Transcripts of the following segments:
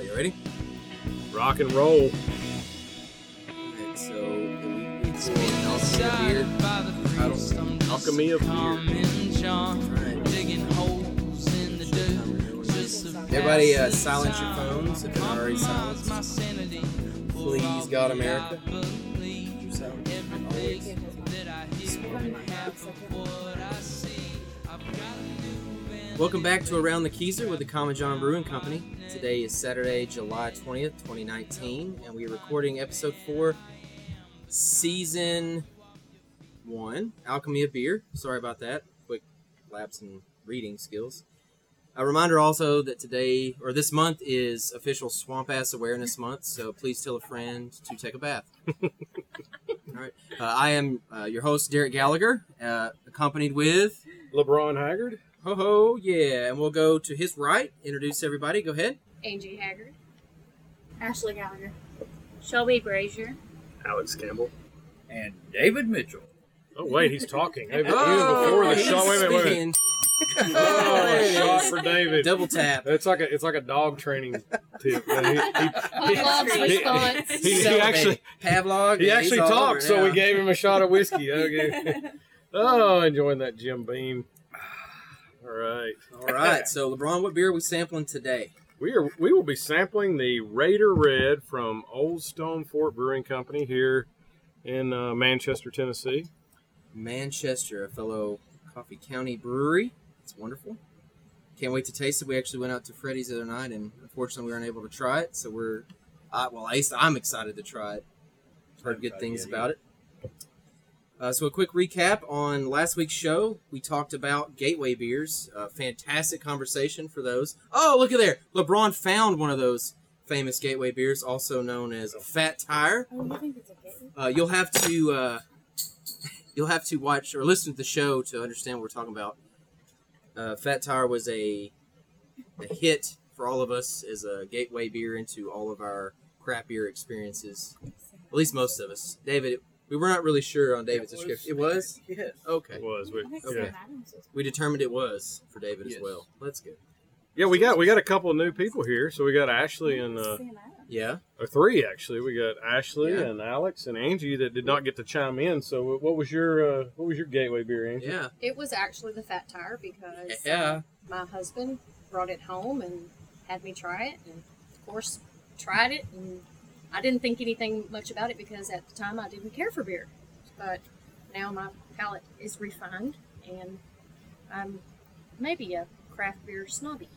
Are you ready? Rock and roll. Alright, so the week before Alchemy of Beer. Title. Alchemy of beer. Everybody, uh, silence your phones if they're already silenced. Please, God, America. Silence. Always. Welcome back to Around the Keyser with the Common John Brewing Company. Today is Saturday, July 20th, 2019, and we are recording episode 4, season 1, Alchemy of Beer. Sorry about that. Quick lapse in reading skills. A reminder also that today, or this month, is official Swamp Ass Awareness Month, so please tell a friend to take a bath. All right. Uh, I am uh, your host, Derek Gallagher, uh, accompanied with. LeBron Haggard. Ho ho, yeah, and we'll go to his right. Introduce everybody. Go ahead. Angie Haggard, Ashley Gallagher. Shelby Brazier, Alex Campbell. and David Mitchell. Oh wait, he's talking. Hey, even Oh, before the he's shot. Wait, wait, wait. speaking. Oh, oh There shot for David. Double tap. It's like a it's like a dog training tip. man. He, he, Love's he- response. he- he actually Pavlov. he actually he's talked, so we gave him a shot of whiskey. Okay. Oh, enjoying that Jim Beam. All right. All right, so LeBron, what beer are we sampling today? We are we will be sampling the Raider Red from Old Stone Fort Brewing Company here in uh, Manchester, Tennessee. Manchester, a fellow Coffee County brewery. It's wonderful. Can't wait to taste it. We actually went out to Freddy's the other night, and unfortunately, we weren't able to try it. So we're, uh, well, at least I'm excited to try it. Heard good things about it. Uh, so a quick recap on last week's show. We talked about gateway beers. Uh, fantastic conversation for those. Oh, look at there! LeBron found one of those famous gateway beers, also known as a Fat Tire. Oh, you think it's a gateway? Uh, you'll have to uh, you'll have to watch or listen to the show to understand what we're talking about. Uh, Fat Tire was a a hit for all of us as a gateway beer into all of our craft beer experiences. At least most of us. David, we were not really sure on David's description. It was Yes. okay. It was. We, I think Okay. Sam We determined it was for David as Yes. well. That's good. yeah, we got we got a couple of new people here. So we got Ashley and uh, Yeah. or three actually. We got Ashley Yeah. and Alex and Angie that did not get to chime in. So what was your uh, what was your gateway beer, Angie? Yeah. It was actually the fat tire because Yeah. my husband brought it home and had me try it, and of course tried it, and I didn't think anything much about it because at the time I didn't care for beer, but now my palate is refined, and I'm maybe a craft beer snobby.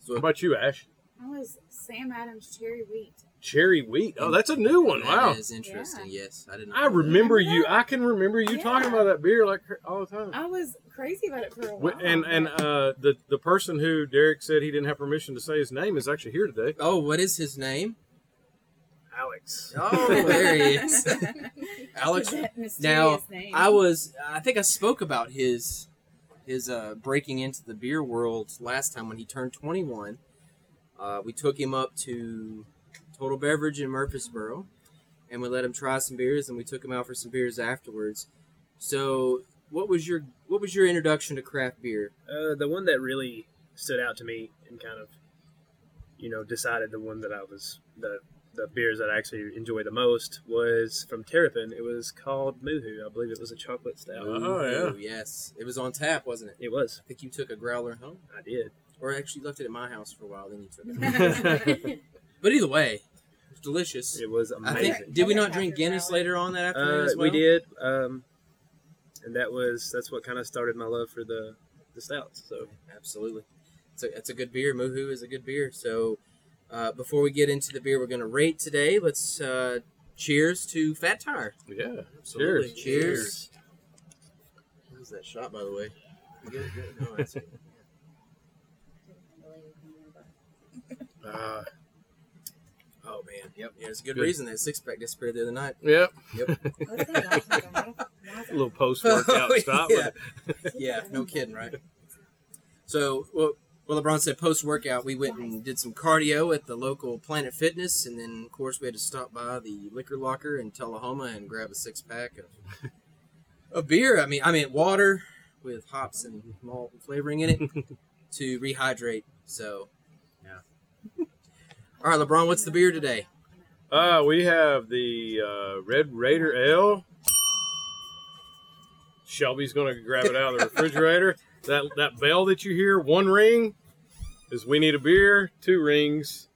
So what about you, Ash? I was Sam Adams Cherry Wheat. Cherry wheat. Oh, that's a new one. Wow. That is interesting. Yes, I didn't. I remember you. I can remember you talking about that beer like all the time. I was crazy about it for a while. And and uh, the the person who Derek said he didn't have permission to say his name is actually here today. Oh, what is his name? Alex. Oh, there he is. Alex. Now, name. I was. I think I spoke about his his uh, breaking into the beer world last time when he turned 21. Uh, we took him up to Total Beverage in Murfreesboro, and we let him try some beers, and we took him out for some beers afterwards. So, what was your what was your introduction to craft beer? Uh, the one that really stood out to me and kind of, you know, decided the one that I was the the beers that I actually enjoy the most was from Terrapin. It was called Moohoo. I believe it was a chocolate stout. Oh, yeah. Yes, it was on tap, wasn't it? It was. I think you took a growler home, I did. or actually left it at my house for a while. Then you took it. home. But either way, it was delicious. It was I amazing. think. Did we not drink Guinness later on that afternoon uh, as well? we did, um, and that was that's what kind of started my love for the the stouts. So Absolutely. It's a, it's a good beer. Moohoo is a good beer. So, uh, before we get into the beer we're going to rate today, let's uh, cheers to Fat Tire. Yeah. Absolutely. Cheers. Cheers. How's that shot, by the way? Good, good. No, that's. Uh, Oh man. Yep. Yeah, it's a good, Good. reason that six pack disappeared the other night. yep. Let's say that. Hold on. A little post workout Oh, stop. yeah. yeah, no kidding, right? So, well, well, LeBron said post workout, we went and did some cardio at the local Planet Fitness, and then, of course, we had to stop by the liquor locker in Tullahoma and grab a six pack of, of beer. I mean, I mean, water with hops and malt flavoring in it to rehydrate. So, yeah. All right, LeBron, what's the beer today? Uh, we have the uh, Red Raider Ale. Shelby's gonna grab it out of the refrigerator. That that bell that you hear, one ring, is we need a beer. Two rings,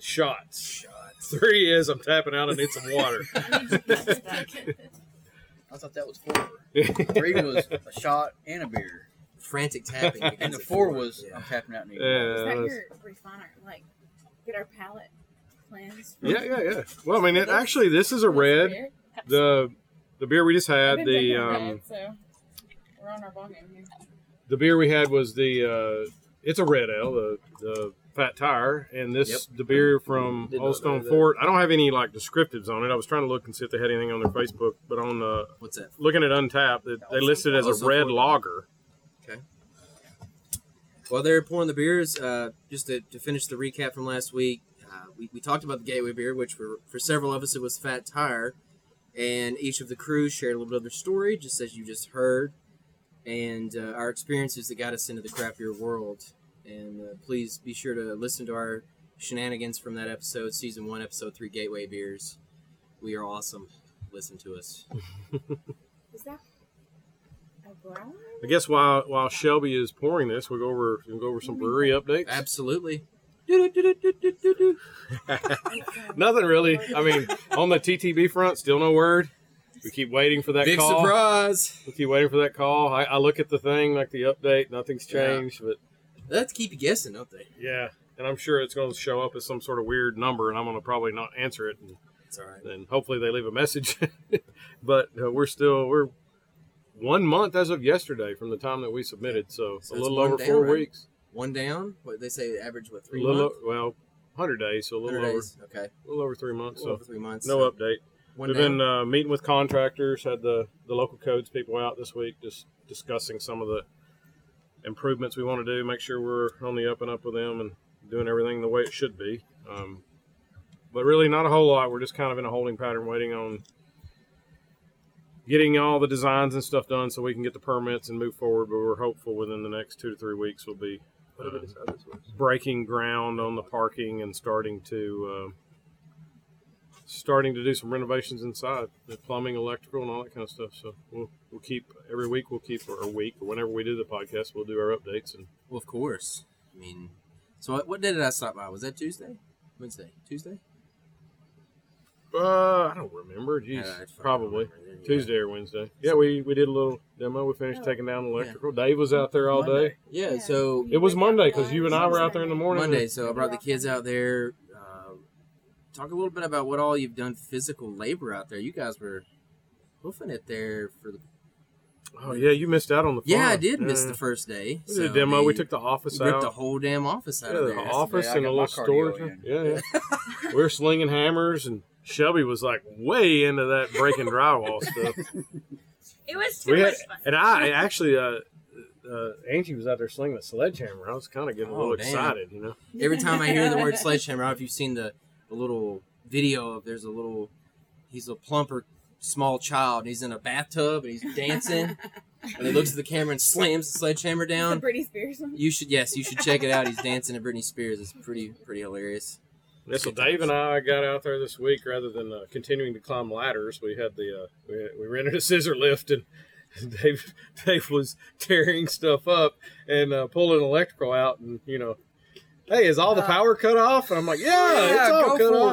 shots. Shots. Three is I'm tapping out and need some water. I thought that was four. Three was a shot and a beer, Frantic tapping. and the at four was Yeah. I'm tapping out and eating. Yeah. Is that that's- your refiner? Like, get our palate cleansed? Yeah, yeah, yeah. Well, I mean, it, actually, this is a red. The the beer we just had, the um, red, so we're on our ball game here. the beer we had was the uh, it's a red ale, the the Fat Tire, and this Yep. the beer from Did not Old Stone. Fort. I don't have any like descriptives on it. I was trying to look and see if they had anything on their Facebook, but on the What's that? looking at Untappd, they, they listed it as a red lager. While they're pouring the beers, uh, just to, to finish the recap from last week, uh, we, we talked about the Gateway beer, which for, for several of us it was Fat Tire, and each of the crews shared a little bit of their story, just as you just heard, and uh, our experiences that got us into the crappier world. And uh, please be sure to listen to our shenanigans from that episode, season one, episode three, Gateway beers. We are awesome. Listen to us. Is that a growler? I guess while while Shelby is pouring this, we'll go over we'll go over some brewery updates. Absolutely. Nothing really. I mean, on the TTB front, still no word. We keep waiting for that Big call. surprise. We keep waiting for that call. I, I look at the thing like the update, nothing's changed, but They have to keep you guessing, don't they? yeah, and I'm sure it's going to show up as some sort of weird number, and I'm going to probably not answer it, and It's all right. then hopefully they leave a message. but uh, we're still we're one month as of yesterday from the time that we submitted, so, So a it's little one over down, four right? weeks. One down. What they say? Average what A three little months? o- well, hundred days, so a little 100 over days. Okay. a little over three A months. So over three months. no so update. One We've down. been uh, meeting with contractors, had the, the local codes people out this week, just discussing some of the improvements we want to do, make sure we're on the up and up with them and doing everything the way it should be. Um, but really, not a whole lot. We're just kind of in a holding pattern, waiting on getting all the designs and stuff done so we can get the permits and move forward. But we're hopeful within the next two to three weeks we'll be uh, breaking ground on the parking and starting to. Uh, starting to do some renovations inside, the plumbing, electrical, and all that kind of stuff. So we'll, we'll keep every week. We'll keep or a week or whenever we do the podcast, we'll do our updates. And well, of course. I mean, so what, what day did I stop by? Was that Tuesday? Wednesday? Tuesday? uh, I don't remember. Jeez, Uh, probably don't remember. Tuesday or Wednesday. Yeah, we we did a little demo. We finished Oh. taking down the electrical. Dave was out there all Monday. day. Yeah. Yeah. So It was Monday because you and I were out there in the morning. Monday. So I brought the kids out there. Talk a little bit about what all you've done physical labor out there. You guys were hoofing it there for the. Oh yeah, you missed out on the. Yeah, I fun. did miss the first day. We did a demo. they we took the office out. the whole damn office out yeah, of the there. office I and a little my storage. cardio room. in. Yeah, yeah. we were slinging hammers, and Shelby was like way into that breaking drywall stuff. It was too We had, much fun. and I actually, uh, uh, Angie was out there slinging a sledgehammer. I was kind of getting a Oh, little damn. excited, you know. Every time I hear the word sledgehammer, I don't know if you've seen the, the little video of there's a little, he's a plumper small child. And he's in a bathtub and he's dancing, and he looks at the camera and slams the sledgehammer The down. Britney Spears one. You should yes, you should check it out. He's dancing to Britney Spears. It's pretty pretty hilarious. Yeah, so Dave and I got out there this week rather than uh, continuing to climb ladders. We had the uh, we, we rented a scissor lift and Dave Dave was tearing stuff up and uh, pulling electrical out and you know, hey, is all the Uh, power cut off? And I'm like, yeah, it's all go cut off.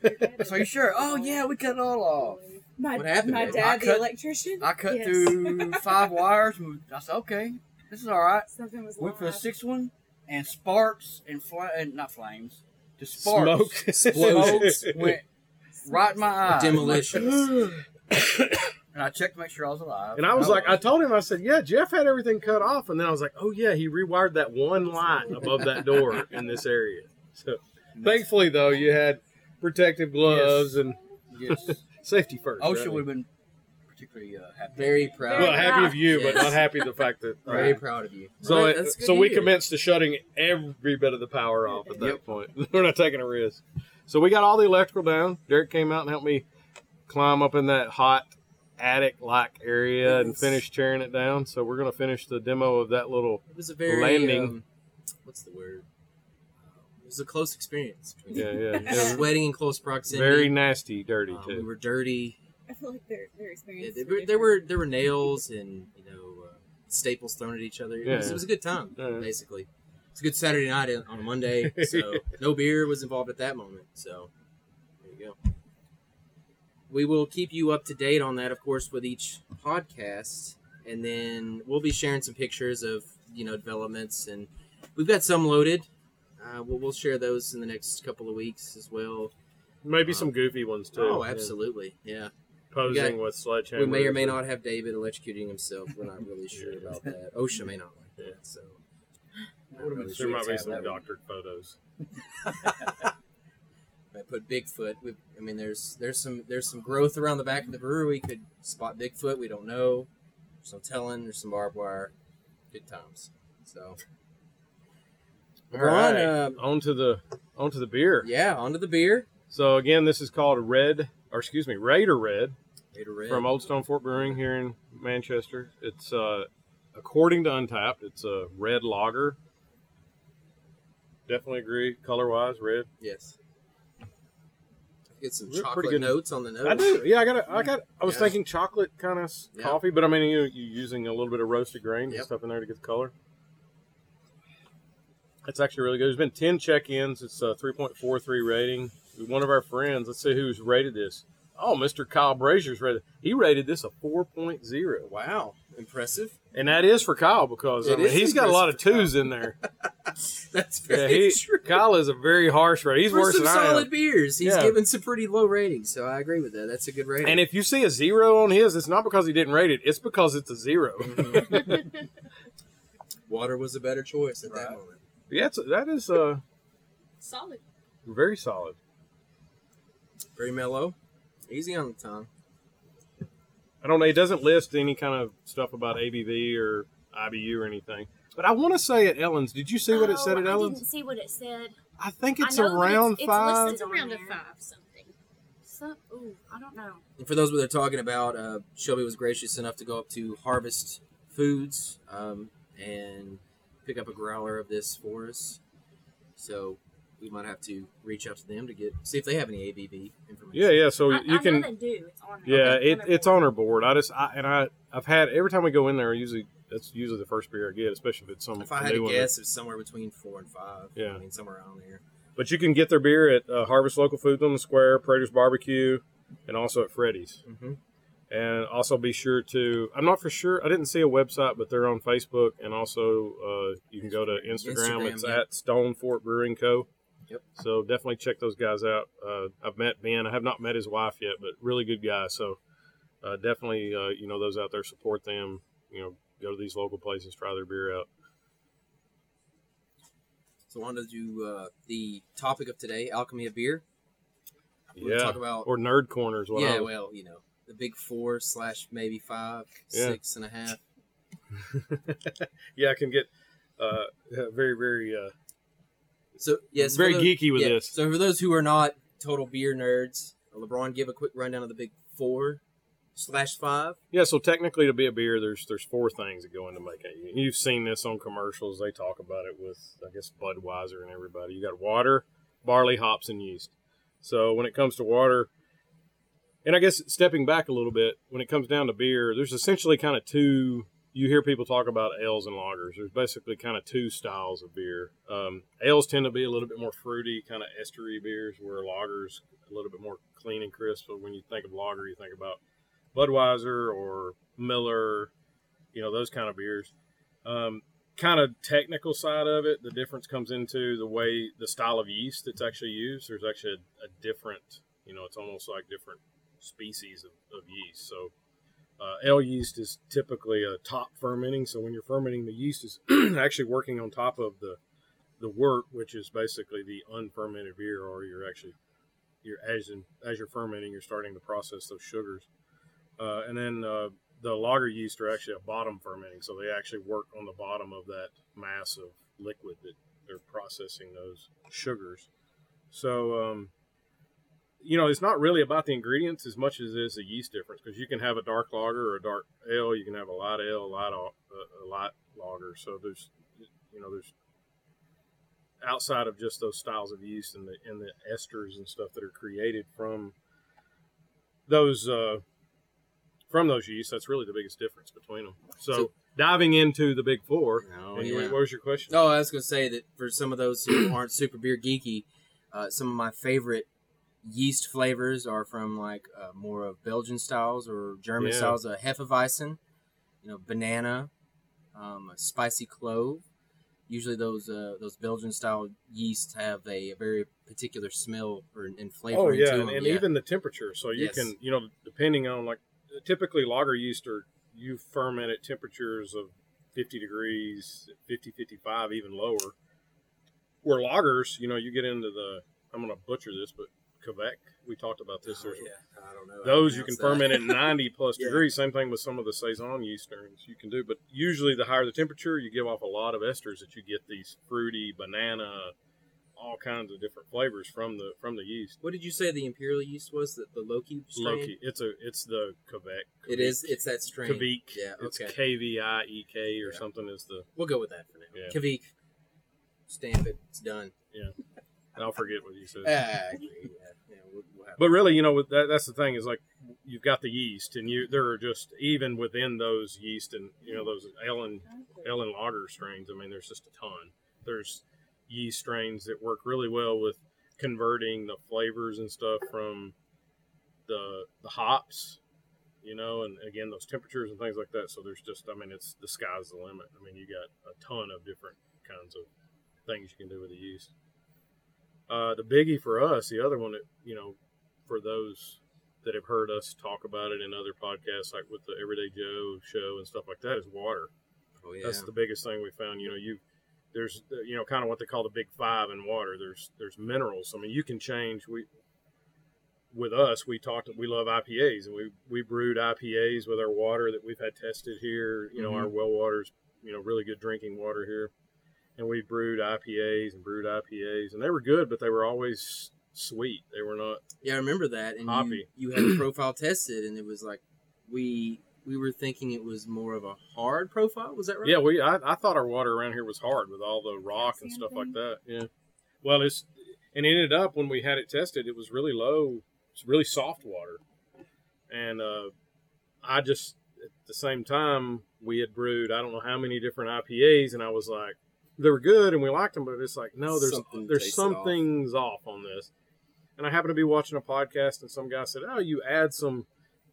for it. So you sure? Oh yeah, we cut it all off. My, What happened, My dad, I the cut- electrician. I cut Yes. through five wires. and I said, okay, this is all right. Something was Went for the sixth one, and sparks and fl- and not flames, just sparks. Smoke Explosions. went right in my eye. Demolitions. And I checked to make sure I was alive. And I was like, I told him, I said, yeah, Jeff had everything cut off. And then I was like, oh, yeah, he rewired that one light above that door in this area. So thankfully, though, you had protective gloves and yes. safety first. OSHA right? would have been particularly uh, happy. Very proud. Well, happy of you, but Yes. not happy the fact that. Very proud of you. So, Well, it- so we hear. commenced to shutting every bit of the power off at that Yep. point. We're not taking a risk. So we got all the electrical down. Derek came out and helped me climb up in that hot attic-like area and finish tearing it down. So we're gonna finish the demo of that little. It was a very landing. Um, what's the word? It was a close experience. Yeah, yeah. We were sweating in close proximity. Very nasty, dirty Um, we were dirty. I feel like their their Yeah, experience. there, were, there were there were nails and you know uh, staples thrown at each other. It, was, Yeah. it was a good time, Yeah. basically. It's a good Saturday night on a Monday, so no beer was involved at that moment. So there you go. We will keep you up to date on that, of course, with each podcast, and then we'll be sharing some pictures of you know developments, and we've got some loaded. Uh, we'll, we'll share those in the next couple of weeks as well. Maybe some goofy ones too. Oh, absolutely, yeah. Posing We with sledgehammer. We may or may not have David electrocuting himself. We're not really sure about that. OSHA may not like that, so. not really There sure might be some doctored photos. I put Bigfoot. We, I mean, there's there's some there's some growth around the back of the brewery. We could spot Bigfoot. We don't know. There's no telling. There's some barbed wire. Good times. So. All We're on, right, uh, on to the on to the beer. yeah, onto the beer. So again, this is called a red, or excuse me, Raider Red Raider Red. from Old Stone Fort Brewing here in Manchester. It's uh, according to Untappd, it's a red lager. Definitely agree, color wise, red. Yes. Get some Pretty chocolate good. notes on the nose. I do, yeah. I got, a, I got. I was Yeah. thinking chocolate kind of Yeah. coffee, but I mean, you you using a little bit of roasted grain and stuff in there to get the color. That's actually really good. There's been ten check-ins. It's a 3.43 rating. One of our friends, let's see who's rated this. Oh, Mr. Kyle Brazier's rated. He rated this a 4.0, Wow, impressive. and that is for Kyle because I mean, he's got a lot of twos in there. That's Yeah, he, true. Kyle is a very harsh rating. He's For worse some than I am. solid beers, he's Yeah. given some pretty low ratings, so I agree with that. That's a good rating. And if you see a zero on his, it's not because he didn't rate it. It's because it's a 0 Mhm. Water was a better choice at that moment. yeah, it's, that is uh, Solid. very solid. Very mellow, easy on the tongue. I don't know. It doesn't list any kind of stuff about ABV or IBU or anything. But I want to say at Ellen's, did you see what it said at Oh, I Ellen's? didn't see what it said. I think I it's know around it's- it's five. listed It's around a on five something. So, ooh, I don't know. And for those what they're talking about, uh, Shelby was gracious enough to go up to Harvest Foods um, and pick up a growler of this for us. So we might have to reach out to them to get see if they have any ABV information. Yeah, yeah. So I, you I can. know they do. It's on. Yeah, okay, it, it's on her board. I just I, and I I've had every time we go in there. Usually that's usually the first beer I get, especially if it's some If I had to guess, it's somewhere between four and five. Yeah. I mean somewhere around there. But you can get their beer at uh, Harvest Local Foods on the Square, Prater's Barbecue, and also at Freddy's. Mm-hmm. And also be sure to. I'm not for sure. I didn't see a website, but they're on Facebook, and also uh, you can go to Instagram. Instagram, it's yeah. at Stone Fort Brewing Co. Yep. So definitely check those guys out. Uh, I've met Ben. I have not met his wife yet, but really good guy. So uh, definitely, uh, you know, those out there support them. You know, go to these local places, try their beer out. So on to do uh, the topic of today, alchemy of beer. We're Yeah. talk about Or nerd corners. Yeah, well, you know, the big four slash maybe five, Yeah. six and a half. yeah, I can get uh, very, very. So yes, Very for tho- geeky with yeah, this. So for those who are not total beer nerds, LeBron give a quick rundown of the big four slash five. Yeah, so technically to be a beer, there's there's four things that go into making it. You've seen this on commercials. They talk about it with I guess Budweiser and everybody. You got water, barley, hops, and yeast. So when it comes to water, and I guess stepping back a little bit, when it comes down to beer, there's essentially kind of two. You hear people talk about ales and lagers. There's basically kind of two styles of beer. Um, ales tend to be a little bit more fruity, kind of estery beers, where lagers a little bit more clean and crisp. But when you think of lager, you think about Budweiser or Miller, you know, those kind of beers. Um, kind of technical side of it, the difference comes into the way the style of yeast that's actually used. There's actually a, a different, you know, it's almost like different species of, of yeast. So, uh, ale yeast is typically a top fermenting. So when you're fermenting, the yeast is actually working on top of the the wort, which is basically the unfermented beer, or you're actually you're as in, as you're fermenting, you're starting to process those sugars. Uh, and then uh, the lager yeast are actually a bottom fermenting, so they actually work on the bottom of that mass of liquid that they're processing those sugars. So, um, you know, it's not really about the ingredients as much as it is a yeast difference because you can have a dark lager or a dark ale, you can have a light ale, a light, al- a, light lager. So there's, you know, there's outside of just those styles of yeast and the and the esters and stuff that are created from those uh, from those yeasts, that's really the biggest difference between them. So, So- diving into the big four. Oh, anyway, yeah. what was your question? Oh, I was going to say that for some of those who aren't super beer geeky, uh, some of my favorite yeast flavors are from like uh, more of Belgian styles or German Yeah. styles. A Hefeweizen, you know, banana, um, a spicy clove. Usually, those uh, those Belgian style yeasts have a, very particular smell or and flavor. Oh yeah, to and, and yeah. even the temperature. So you Yes. can, you know, depending on like typically lager yeast are you ferment at temperatures of 50 degrees, 50, 55, even lower. Where lagers, you know, you get into the I'm going to butcher this, but Quebec, we talked about this. Oh, yeah. I don't know. those you can that. ferment at 90 plus Yeah. degrees. Same thing with some of the saison yeast you can do. But usually, the higher the temperature, you give off a lot of esters that you get these fruity, banana, all kinds of different flavors from the from the yeast. What did you say the imperial yeast was? The, the Loki strain. Loki. It's a it's the Quebec. It is. It's that strain. Quebec. Yeah. It's Okay. K V I E K or Yeah. something is the We'll go with that for now. Yeah. Kavik. Stamp it. It's done. And I'll forget what you said. Ah. Yeah. Yeah, we'll, we'll But really, you know, that, that's the thing is like you've got the yeast, and you there are just even within those yeast and you know those Ellen Ellen Lager strains. I mean, there's just a ton. There's yeast strains that work really well with converting the flavors and stuff from the the hops, you know, and again those temperatures and things like that. So there's just, I mean, it's the sky's the limit. I mean, you got a ton of different kinds of things you can do with the yeast. Uh, the biggie for us, the other one that you know, for those that have heard us talk about it in other podcasts, like with the Everyday Joe show and stuff like that, is water. Oh yeah. That's the biggest thing we found. You know, you there's uh, you know kind of what they call the big five in water. There's there's minerals. I mean, you can change. We with us, we talked. We love IPAs, and we we brewed IPAs with our water that we've had tested here. You know, our well waters. You know, really good drinking water here, and we brewed IPAs and brewed IPAs, and they were good, but they were always sweet. They were not. yeah, I remember that. And you, Hoppy. you had a profile tested, and it was like we we were thinking it was more of a hard profile. Was that right? Yeah, we. I, I thought our water around here was hard with all the rock and Calcium stuff like that. Yeah. Well, it's and it ended up when we had it tested, it was really low. It's really soft water, and uh, I just at the same time we had brewed I don't know how many different IPAs, and I was like, they were good and we liked them, but it's like no, there's Something there's tasted off. something's off. on this. And I happened to be watching a podcast, and some guy said, "Oh, you add some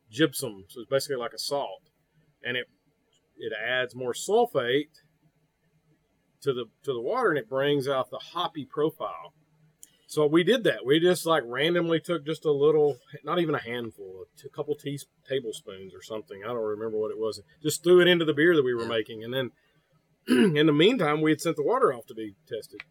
gypsum, so it's basically like a salt, and it it adds more sulfate to the to the water, and it brings out the hoppy profile." So we did that. We just like randomly took just a little, not even a handful, a couple teaspoons, tablespoons or something. I don't remember what it was. Just threw it into the beer that we were Yeah. making, and then in the meantime, we had sent the water off to be tested.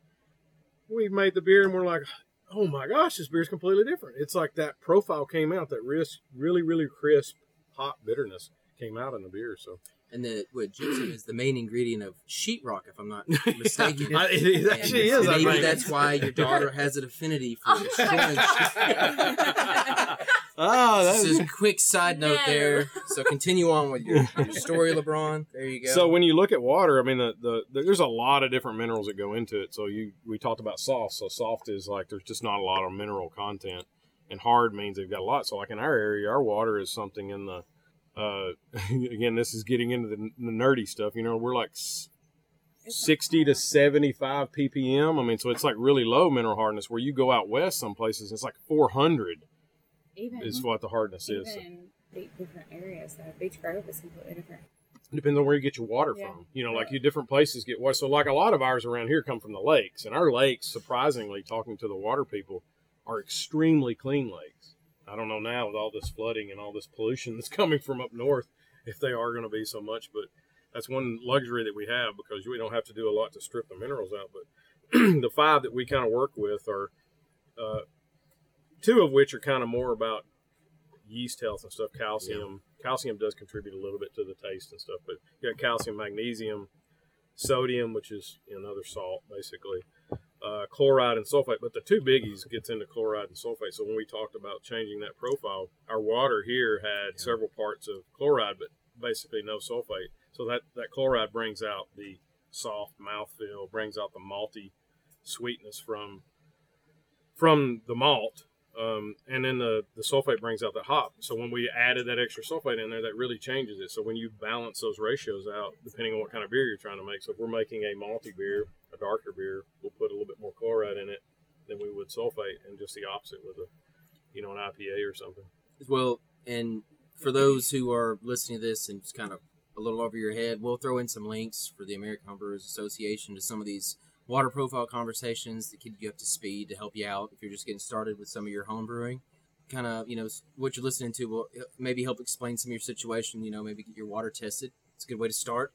We made the beer, and we're like, "Oh my gosh, this beer's completely different." It's like that profile came out, that ris- really, really crisp, hot bitterness came out in the beer. So And the what gypsum is the main ingredient of sheetrock, if I'm not mistaken. I- it, it actually And is. I Maybe think. that's why your daughter has an affinity for destroying oh, This ah, is a quick side note No. there. So continue on with your, your story, LeBron. There you go. So when you look at water, I mean, the, the, there's a lot of different minerals that go into it. So you we talked about soft. So soft is like there's just not a lot of mineral content, and hard means they've got a lot. So like in our area, our water is something in the. Uh, again, this is getting into the, the nerdy stuff. You know, we're like s- sixty to seventy-five ppm. I mean, so it's like really low mineral hardness. Where you go out west, some places it's like four hundred Even is what the hardness even is. in different areas, though, Beech Grove is completely different. depends on where you get your water Yeah. from. You know, like you different places get water. So like a lot of ours around here come from the lakes, and our lakes, surprisingly, talking to the water people, are extremely clean lakes. I don't know now with all this flooding and all this pollution that's coming from up north, if they are going to be so much, but that's one luxury that we have because we don't have to do a lot to strip the minerals out. But the five that we kind of work with are uh, two of which are kind of more about yeast health and stuff. Calcium, calcium does contribute a little bit to the taste and stuff, but you got calcium, magnesium, sodium, which is another salt basically, uh, chloride and sulfate. But the two biggies gets into chloride and sulfate. So when we talked about changing that profile, our water here had several parts of chloride, but basically no sulfate. So that that chloride brings out the soft mouthfeel, brings out the malty sweetness from from the malt. Um, and then the, the sulfate brings out the hop. So when we added that extra sulfate in there, that really changes it. So when you balance those ratios out, depending on what kind of beer you're trying to make. So if we're making a malty beer, a darker beer, we'll put a little bit more chloride in it than we would sulfate, and just the opposite with a, you know, an IPA or something. well. And for those who are listening to this and it's kind of a little over your head, we'll throw in some links for the American Homebrewers Association to some of these water profile conversations that keep you up to speed to help you out if you're just getting started with some of your home brewing. Kind of, you know, what you're listening to will uh, maybe help explain some of your situation. You know, maybe get your water tested. It's a good way to start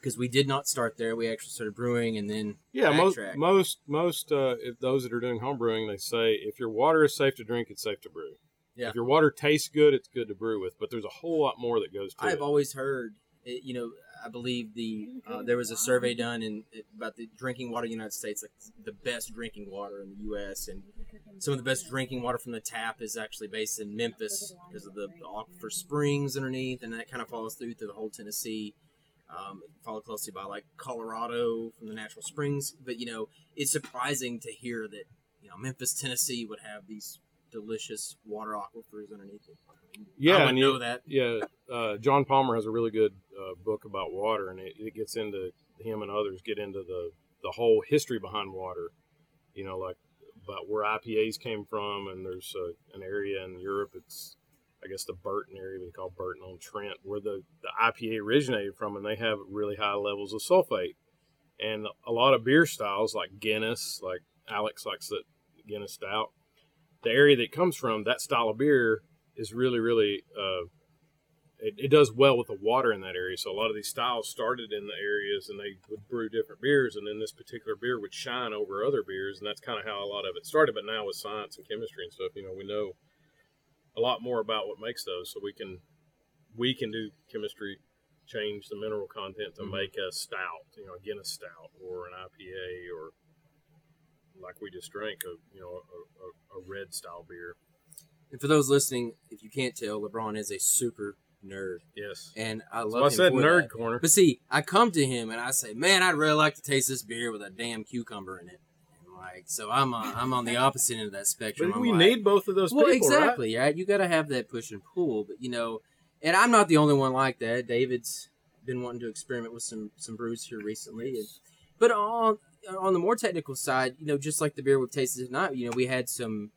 because we did not start there. We actually started brewing and then Yeah, most Backtrack. most most uh, if those that are doing home brewing, they say if your water is safe to drink, it's safe to brew. Yeah. If your water tastes good, it's good to brew with. But there's a whole lot more that goes to I've it. always heard, it, you know, I believe the uh, there was a survey done in about the drinking water in the United States, like the best drinking water in the U.S. and some of the best drinking water from the tap is actually based in Memphis because of the, the aquifer springs underneath, and that kind of follows through to the whole Tennessee. Um, followed closely by like Colorado from the natural springs, but you know it's surprising to hear that you know Memphis, Tennessee would have these delicious water aquifers underneath it. Yeah, I know you- that. yeah, uh, John Palmer has a really good uh, book about water, and it, it gets into him and others get into the the whole history behind water. You know, like about where IPAs came from, and there's uh, an area in Europe. It's I guess the Burton area we call Burton on Trent, where the the IPA originated from, and they have really high levels of sulfate. And a lot of beer styles like Guinness, like Alex likes the Guinness stout. The area that comes from, that style of beer is really, really uh, it, it does well with the water in that area. So a lot of these styles started in the areas and they would brew different beers, and then this particular beer would shine over other beers, and that's kind of how a lot of it started. But now with science and chemistry and stuff, you know, we know a lot more about what makes those, so we can we can do chemistry, change the mineral content to Mhm. make a stout, you know, again a stout or an IPA or like we just drank a you know a, a, a red style beer. And for those listening, if you can't tell, LeBron is a super nerd, Yes. and I love. So I said nerd that. corner. But see, I come to him and I say, "Man, I'd really like to taste this beer with a damn cucumber in it." Like, so I'm on, I'm on the opposite end of that spectrum. But we like, need both of those well, people, right? exactly, right? You got to have that push and pull, but you know, and I'm not the only one like that. David's been wanting to experiment with some some brews here recently, and, but on on the more technical side, you know, just like the beer we've tasted tonight, you know, we had some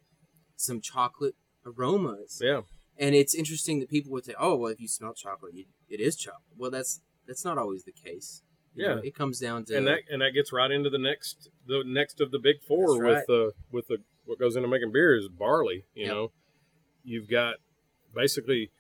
some chocolate aromas, Yeah. and it's interesting that people would say, "Oh, well, if you smell chocolate, you, it is chocolate." Well, that's that's not always the case. You know, Yeah. it comes down to and that and that gets right into the next the next of the big four right. with the with the what goes into making beer is barley. You Yep. know, you've got basically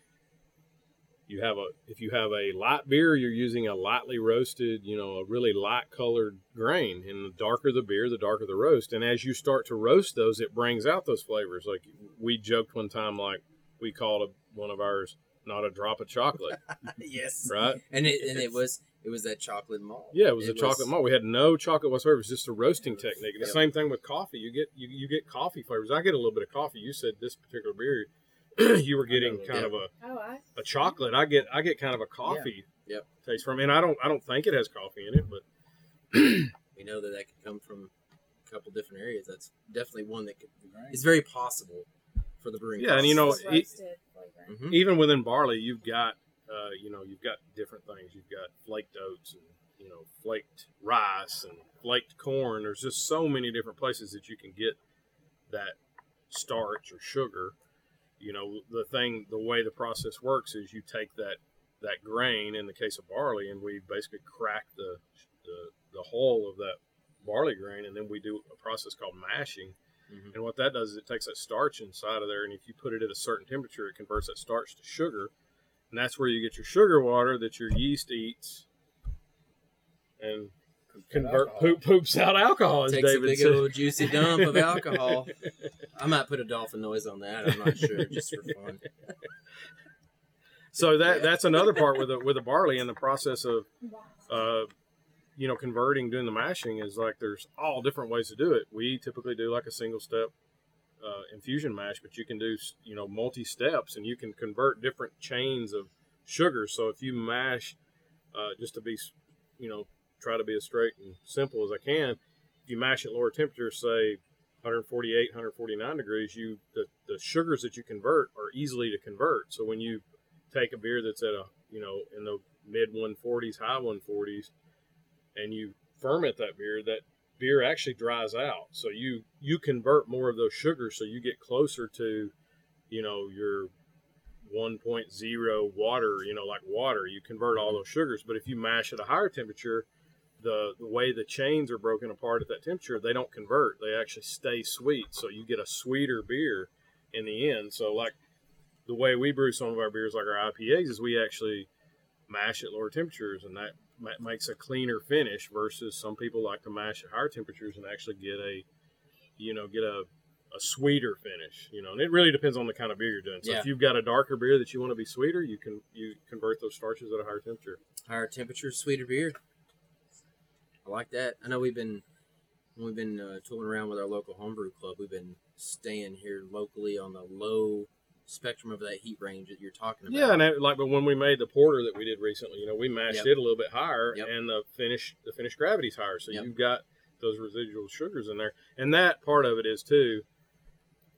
you have a if you have a light beer, you're using a lightly roasted, you know, a really light colored grain. And the darker the beer, the darker the roast. And as you start to roast those, it brings out those flavors. Like we joked one time, like we called a, one of ours not a drop of chocolate, yes, right? and it and it was it was that chocolate malt. Yeah, it was a chocolate malt. We had no chocolate whatsoever. It was just a roasting technique. And the same thing with coffee. You get you, you get coffee flavors. I get a little bit of coffee. You said this particular beer, you were getting know, kind yeah. of a, Oh, I a chocolate. I get I get kind of a coffee Yep. taste from. it. And I don't I don't think it has coffee in it, but we know that that could come from a couple different areas. That's definitely one that could, is very possible for the brewing. Yeah, and you know, It's it- roasted flavor. hmm even within barley, you've got uh, you know you've got different things. You've got flaked oats and you know flaked rice and flaked corn. There's just so many different places that you can get that starch or sugar. You know the thing, the way the process works is you take that that grain in the case of barley, and we basically crack the the, the hull of that barley grain, and then we do a process called mashing. Mhm. And what that does is it takes that starch inside of there, and if you put it at a certain temperature, it converts that starch to sugar, and that's where you get your sugar water that your yeast eats, and convert poop poops out alcohol, as Takes a David big said. old juicy dump of alcohol. I might put a dolphin noise on that. I'm not sure, just for fun. So that that's another part with the with the barley and the process of, uh, you know, converting, doing the mashing is like there's all different ways to do it. We typically do like a single step uh, infusion mash, but you can do you know multi steps and you can convert different chains of sugar. So if you mash, uh, just to be you know try to be as straight and simple as I can, if you mash at lower temperatures, say 148, 149 degrees, you the, the sugars that you convert are easily to convert. So when you take a beer that's at a you know in the mid 140s, high 140s, and you ferment that beer, that beer actually dries out. So you you convert more of those sugars, so you get closer to you know your 1.0 water, you know, like water, you convert all mm-hmm. those sugars. But if you mash at a higher temperature, the, the way the chains are broken apart at that temperature, they don't convert. They actually stay sweet. So you get a sweeter beer in the end. So, like the way we brew some of our beers, like our IPAs, is we actually mash at lower temperatures, and that ma- makes a cleaner finish versus some people like to mash at higher temperatures and actually get a, you know, get a a sweeter finish, you know, and it really depends on the kind of beer you're doing. So Yeah. if you've got a darker beer that you want to be sweeter, you can you convert those starches at a higher temperature. Higher temperature, sweeter beer. I like that. I know we've been we've been uh, tooling around with our local homebrew club. We've been staying here locally on the low spectrum of that heat range that you're talking about. Yeah, and it, like, but when we made the porter that we did recently, you know, we mashed Yep. it a little bit higher, Yep. and the finish the finish gravity's higher, so Yep. you've got those residual sugars in there, and that part of it is too.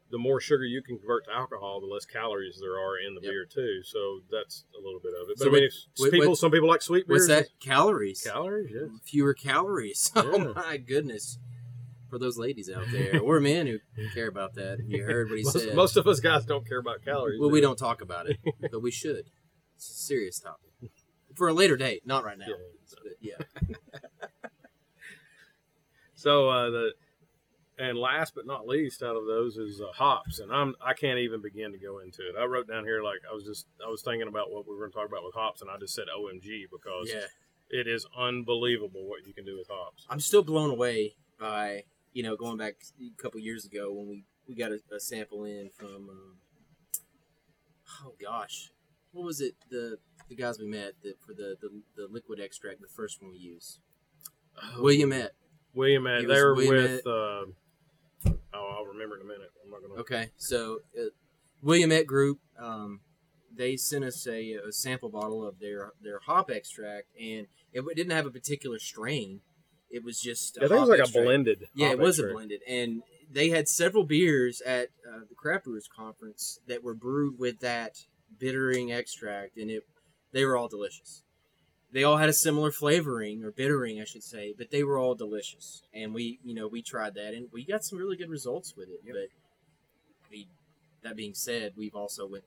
The more sugar you can convert to alcohol, the less calories there are in the beer too. So that's a little bit of it. But So I mean, what- people, what- some people like sweet beers. What's that? Calories. Calories, yeah. Fewer calories. Oh my goodness. For those ladies out there, or men who care about that. You heard what he Most, said. most of us guys don't care about calories. well, we don't talk about it, but we should. It's a serious topic for a later date, not right now. Yeah. Yeah. So uh, the and last but not least out of those is uh, hops, and I'm I can't even begin to go into it. I wrote down here like I was just I was thinking about what we were going to talk about with hops, and I just said OMG because Yeah. it is unbelievable what you can do with hops. I'm still blown away by you know going back a couple years ago when we we got a, a sample in from um, oh gosh what was it the the guys we met that for the, the the liquid extract the first one we used William met William, and they were with. Uh, oh, I'll remember in a minute. I'm not gonna. okay so uh, William met group um, they sent us a, a sample bottle of their their hop extract and it didn't have a particular strain it was just Yeah, I think it was like a blended. Yeah, it was a blended, and they had several beers at uh, the craft brewers conference that were brewed with that bittering extract, and it they were all delicious. They all had a similar flavoring or bittering, I should say, but they were all delicious. And we, you know, we tried that, and we got some really good results with it. But we, that being said, we've also went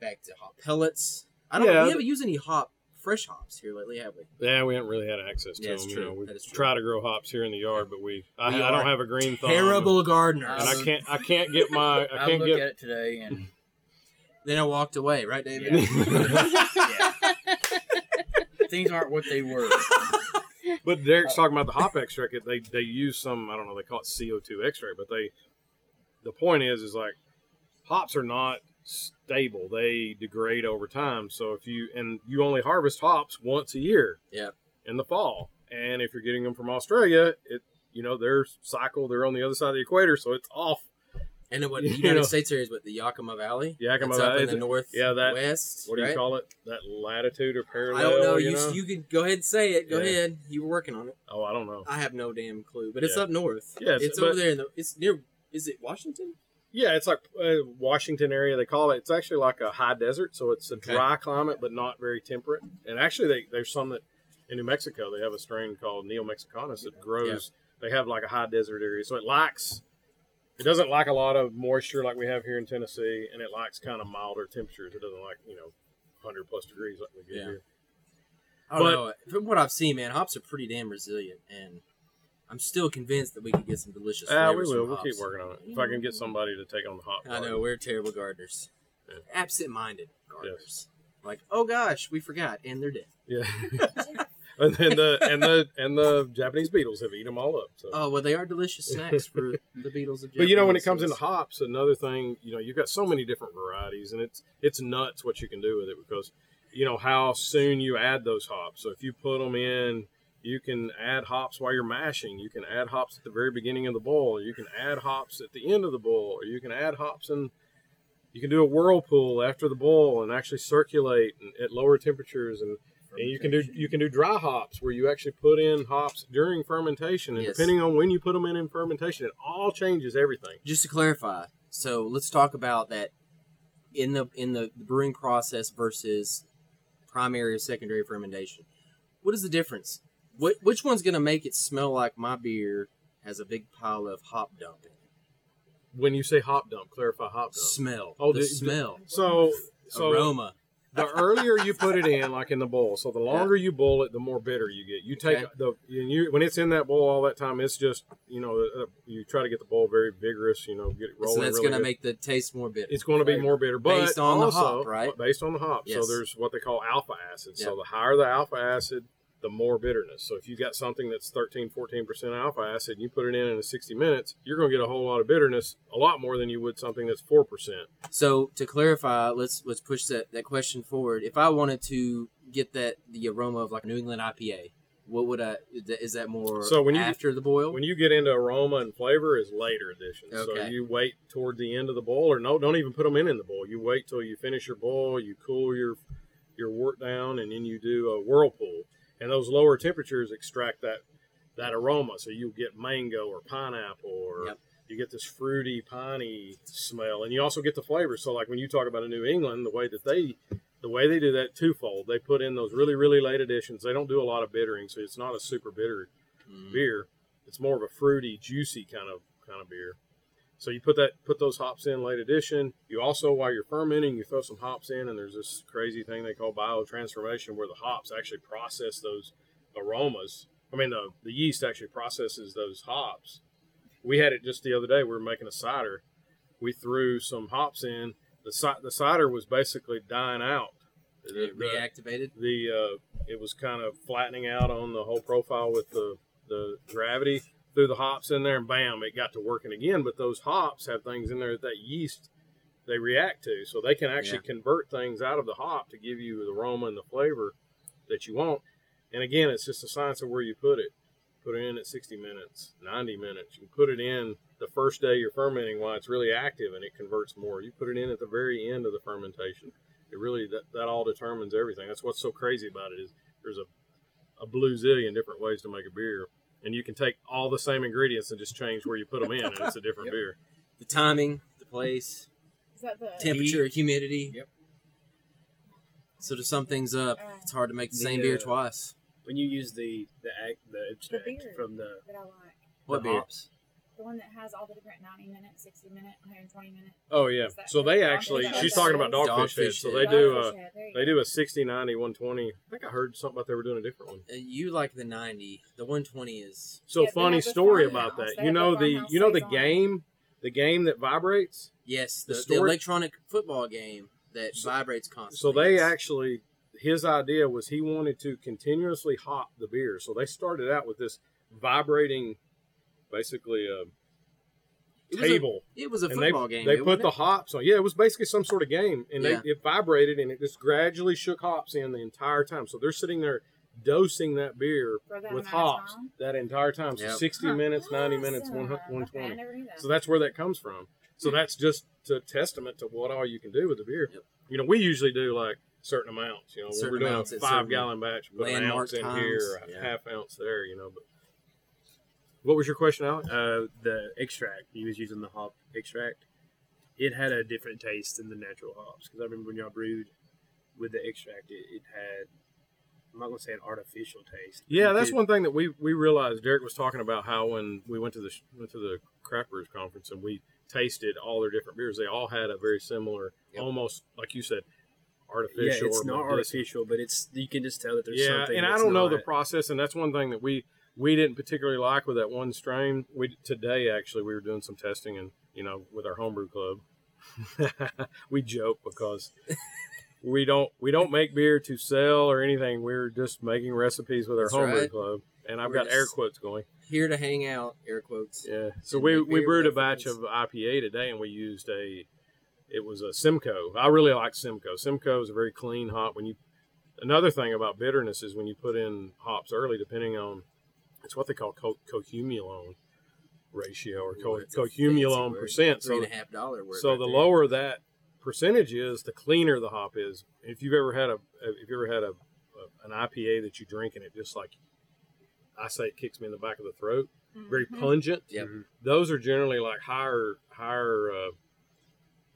back to hop pellets. I don't. Yeah, we haven't used any hop fresh hops here lately, have we? Yeah, we haven't really had access to Yeah, them. it's You true. know, we That is true. try to grow hops here in the yard, but we I, We I don't have a green thumb. Terrible gardeners. and I can't I can't get my I I can't look get at it today and Then I walked away, right, David? yeah. things aren't what they were. But Derek's talking about the hop extract. They they use some I don't know they call it CO two extract, but they the point is is like hops are not stable. They degrade over time. So if you and you only harvest hops once a year. Yep. In the fall, and if you're getting them from Australia, it you know their cycle they're on the other side of the equator, so it's off. And then what the United know. States area is what the Yakima Valley. Yakima It's up Valley, in the north. yeah, that- west. What do you right? call it? That latitude or parallel? I don't know. You, You know? you can go ahead and say it. Go Yeah. ahead. You were working on it. oh, I don't know. I have no damn clue, but it's Yeah. up north. Yes, it's but- over there in the. It's near. Is it Washington? Yeah, it's like uh, Washington area. They call it. It's actually like a high desert, so it's a Okay. dry climate, but not very temperate. And actually, they, there's some that in New Mexico they have a strain called Neo Mexicanus that grows. They have like a high desert area, so it likes. It doesn't like a lot of moisture like we have here in Tennessee, and it likes kind of milder temperatures. It doesn't like you know, hundred plus degrees like we get Yeah. here. I don't But- know. From what I've seen, man, hops are pretty damn resilient, and I'm still convinced that we could get some delicious. Ah, we will. We'll hops. keep working on it. If I can get somebody to take on the hot. I know we're terrible gardeners, Yeah. absent-minded gardeners. Like, oh gosh, we forgot, and they're dead. Yeah. and then the and the and the Japanese beetles have eaten them all up. So. Oh well, they are delicious snacks for the beetles of. But you know, when it comes into hops, another thing, you know, you've got so many different varieties, and it's it's nuts what you can do with it because, you know, how soon you add those hops. So if you put them in, you can add hops while you're mashing. You can add hops at the very beginning of the boil. You can add hops at the end of the boil, or you can add hops and you can do a whirlpool after the boil and actually circulate and, at lower temperatures and And you can do you can do dry hops where you actually put in hops during fermentation, and Yes. depending on when you put them in in fermentation, it all changes everything. Just to clarify, so let's talk about that in the in the brewing process versus primary or secondary fermentation. What is the difference? Which one's going to make it smell like my beer has a big pile of hop dump in it? When you say hop dump, clarify hop dump. Smell. Oh, the the- smell. So so aroma. the earlier you put it in, like in the bowl, so the longer you boil it, the more bitter you get. You take Okay. the and you when it's in that bowl all that time, it's just you know uh, you try to get the bowl very vigorous, you know, get it rolling. So that's really going to good. make the taste more bitter. it's going to be more bitter, but Based on the also, hop, right? Based on the hop. Yes. So there's what they call alpha acid. So the higher the alpha acid, the more bitterness. So if you've got something that's 13, 14% alpha acid, and you put it in in 60 minutes, you're going to get a whole lot of bitterness, a lot more than you would something that's 4%. So to clarify, let's let's push that, that question forward. If I wanted to get that the aroma of like New England IPA, what would I? is that- Is that more So when you- after the boil? When you get into aroma and flavor is later additions. So you wait toward the end of the boil, or no, don't even put them in in the boil. You wait till you finish your boil, you cool your your wort down, and then you do a whirlpool. And those lower temperatures extract that that aroma. So you get mango or pineapple, or Yep. you get this fruity, piney smell, and you also get the flavor. So like when you talk about a New England, the way that they the way they do that twofold, they put in those really really late additions. They don't do a lot of bittering, so it's not a super bitter Mm. beer. It's more of a fruity, juicy kind of kind of beer. So you put that put those hops in late addition. You also while you're fermenting, you throw some hops in, and there's this crazy thing they call biotransformation, where the hops actually process those aromas. I mean, the the yeast actually processes those hops. We had it just the other day. We were making a cider. We threw some hops in. The the cider was basically dying out. It the- reactivated. the uh, it was kind of flattening out on the whole profile with the the gravity threw the hops in there and bam it got to working again. But those hops have things in there that, that yeast they react to. So they can actually convert things out of the hop to give you the aroma and the flavor that you want. And again it's just a science of where you put it. Put it in at 60 minutes 90 minutes. You put it in the first day you're fermenting while it's really active and it converts more. You put it in at the very end of the fermentation. It really that, that all determines everything. That's what's so crazy about it is there's a a blue zillion different ways to make a beer, and you can take all the same ingredients and just change where you put them in, and it's a different Yep. beer. The timing, the place, Is that the temperature, humidity. Yep. So to sum things up, it's hard to make the, The, same beer uh, twice. When you use the the act, the extract beer. from the, that I like? What the beer? hops, The one that has all the different 90 minute, 60 minute, 120 minute. Oh yeah, so they dogfish actually head? she's talking about dogfish, Dogfish head. So head. they do uh, Dogfish head, they do a 60, 90, 120. I think I heard something about they were doing a different one. Uh, you like the 90. The 120 is. So Yeah, funny story farmhouse. about that. They You know the the you know the saison. game the game that vibrates. Yes, The the, the, electronic football game that So- vibrates constantly. So they actually, his idea was he wanted to continuously hop the beer. So they started out with this vibrating, basically a It was a- table, It was a and they football game. they wasn't put the it? hops on. Yeah, it was basically some sort of game, and Yeah. they it vibrated and it just gradually shook hops in the entire time. So they're sitting there dosing that beer that with hops time? that entire time. So Yep. sixty Huh. minutes, ninety minutes, one Awesome. one Okay, I twenty. never knew that. So that's where that comes from. So that's just a testament to what all you can do with the beer. Yep. You know, we usually do like certain amounts. You know, Certain we're doing amounts a five gallon batch, put an landmark ounce in times. here, or a Yeah. half ounce there. You know, but what was your question, Alex? uh, the extract he was using the hop extract. It had a different taste than the natural hops because I remember when y'all brewed with the extract, it, it had. I'm not gonna say an artificial taste. Yeah, that's one thing that we we realized. Derek was talking about how when we went to the went to the craft brewers conference and we tasted all their different beers, they all had a very similar, Yep. almost like you said, artificial. Yeah, it's or not artificial, but it's you can just tell that there's yeah, something. and I don't know the process, and that's one thing that we we didn't particularly like with that one strain. We today actually we were doing some testing, and you know, with our homebrew club, we joke because we don't we don't make beer to sell or anything. We're just making recipes with our That's homebrew right. club, and I've We're got air quotes going. Here to hang out, air quotes. Yeah. So we, we brewed a batch of IPA today, and we used a. It was a Simcoe. I really like Simcoe. Simcoe is a very clean hop. When you, another thing about bitterness is when you put in hops early, depending on, it's what they call co- cohumulone ratio or co- Ooh, that's cohumulone percent. Three So, and a half dollar word. so right the there. lower that percentage is, the cleaner the hop is. If you've ever had a, if you've ever had a, a an IPA that you drink and it just like I say it kicks me in the back of the throat. Very Mhm. pungent. Yep. Those are generally like higher higher uh,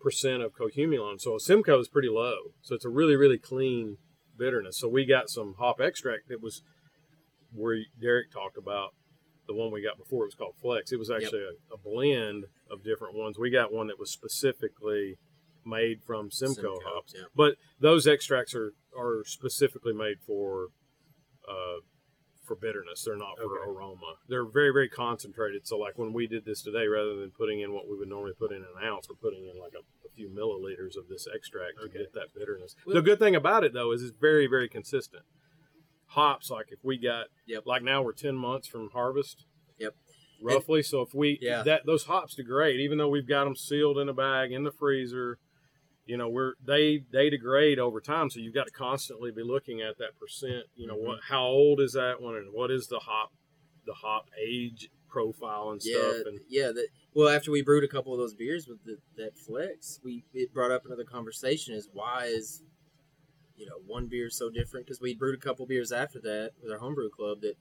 percent of cohumulone. So Simcoe is pretty low. So it's a really really clean bitterness. So we got some hop extract that was where Derek talked about the one we got before. It was called Flex. It was actually a, a blend of different ones. We got one that was specifically made from Simcoe, Simcoe, hops, but those extracts are are specifically made for uh, for bitterness. They're not for Okay. aroma. They're very very concentrated. So like when we did this today, rather than putting in what we would normally put in an ounce, we're putting in like a, a few milliliters of this extract to get that bitterness. Well- the good thing about it though is it's very very consistent. Hops like if we got Yep. like now we're ten months from harvest. Yep. Roughly, so if we Yeah. that those hops degrade, even though we've got them sealed in a bag in the freezer, you know we're they they degrade over time so you've got to constantly be looking at that percent you know Mm-hmm. what how old is that one and what is the hop the hop age profile and Yeah, stuff and yeah. That, well, after we brewed a couple of those beers with the, that flex, we it brought up another conversation: is why is you know one beer is so different? Because we brewed a couple beers after that with our homebrew club that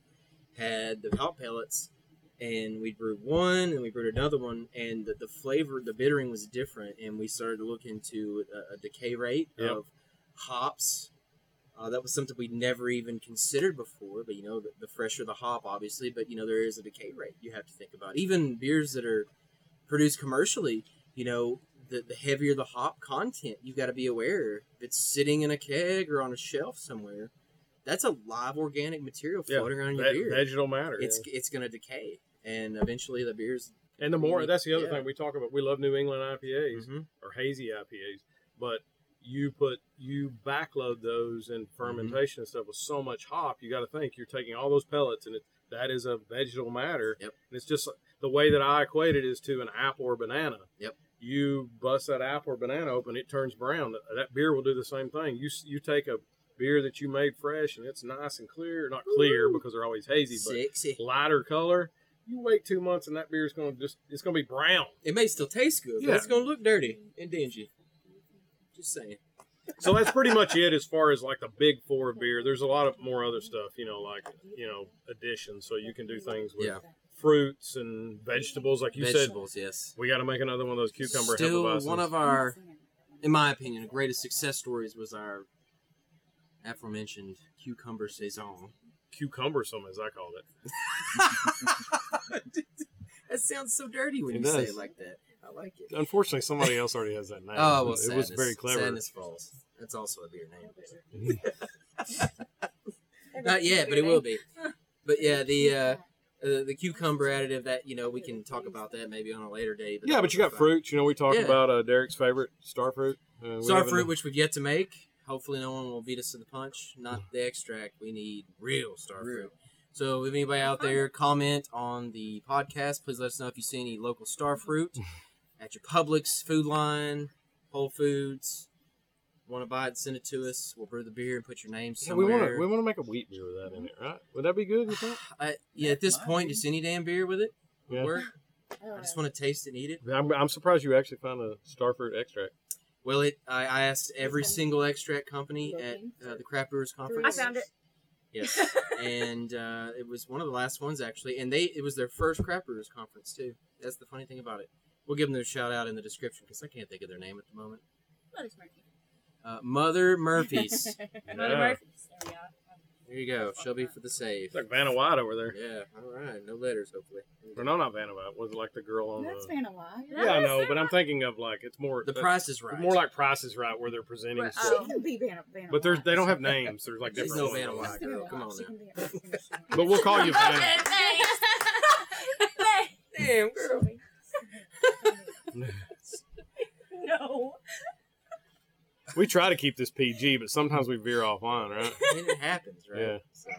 had the hop pellets, and we brewed one and we brewed another one, and the, the flavor, the bittering was different, and we started to look into a, a decay rate Yep. of hops. Uh, that was something we'd never even considered before, but you know, the, the fresher the hop, obviously, but you know, there is a decay rate you have to think about. Even beers that are produced commercially, you know, the, the heavier the hop content, you've got to be aware. If it's sitting in a keg or on a shelf somewhere, that's a live organic material Yeah, floating around your ve- beer. vegetal matter it's yeah. it's going to decay, and eventually the beer's. and the more that's the other Yeah. thing we talk about we love new england ipas Mhm. or hazy ipas but you put you backload those in Mm-hmm. fermentation and stuff with so much hop you got to think you're taking all those pellets and it, that is a vegetal matter Yep. and it's just the way that i equate it is to an apple or banana Yep. You bust that apple or banana open it turns brown that, beer will do the same thing you you take a beer that you made fresh and it's nice and clear not clear because they're always hazy but Sexy. lighter color you wait two months and that beer is going to just it's going to be brown It may still taste good, but Yeah. it's going to look dirty and dingy. Just saying. so that's pretty much it as far as like the big four of beer. There's a lot of more other stuff, you know, like you know additions. So you can do things with Yeah. Fruits and vegetables, like you said. Vegetables, yes. We got to make another one of those cucumber Still, one of our, in my opinion, greatest success stories was our aforementioned cucumber saison. cucumbersome, as I called it. that sounds so dirty when It you say does. it like that. I like it. Unfortunately, somebody else already has that name. Oh well, it sadness. was very clever. Sadness Falls. That's also a beer name. Not yet, but it will be. But yeah, the uh, uh, the cucumber additive that you know we can talk about that maybe on a later day. Yeah, but you got fruits. You know, we talked Yeah. about uh, Derek's favorite star fruit. Uh, we Star fruit, which we've yet to make. Hopefully, no one will beat us to the punch. Not the extract. We need real star Real. fruit. So, if anybody out there comment on the podcast, please let us know if you see any local star fruit at your Publix, Food Lion, Whole Foods. Want to buy it? Send it to us. We'll brew the beer and put your name Yeah, we somewhere. want to we want to make a wheat beer with that in it, right? Would that be good? You think? I, yeah, at this point, just any damn beer with it would Yeah. work. I just want to taste and eat it. I'm, I'm surprised you actually found a star fruit extract. Well, it. I, I asked every single extract company at uh, the Craft Brewers Conference. I found it. Yes, and uh, it was one of the last ones actually, and they it was their first craft brewers conference too. That's the funny thing about it. We'll give them a shout out in the description because I can't think of their name at the moment. Mother's Murphy. Uh, Mother Murphy's. Mother Yeah. Murphy's. There we go. there you go. Shelby for the save. It's like Vanna White over there. Yeah. All right. No letters, hopefully. Or no, not Vanna White. Was it like the girl on That's the? Vanna White. Yeah, I know, but I'm thinking of like it's more The that- price is right. more like Price is Right, where they're presenting Right, stuff. She can be Vanna, Vanna But there's they don't have names. There's like She's different. no ones. Vanna White girl. Come on now. can be anything she wants. But we'll call you Vanna. Damn girl. no. We try to keep this PG, but sometimes we veer offline, right? I mean, it happens, right? Yeah. So,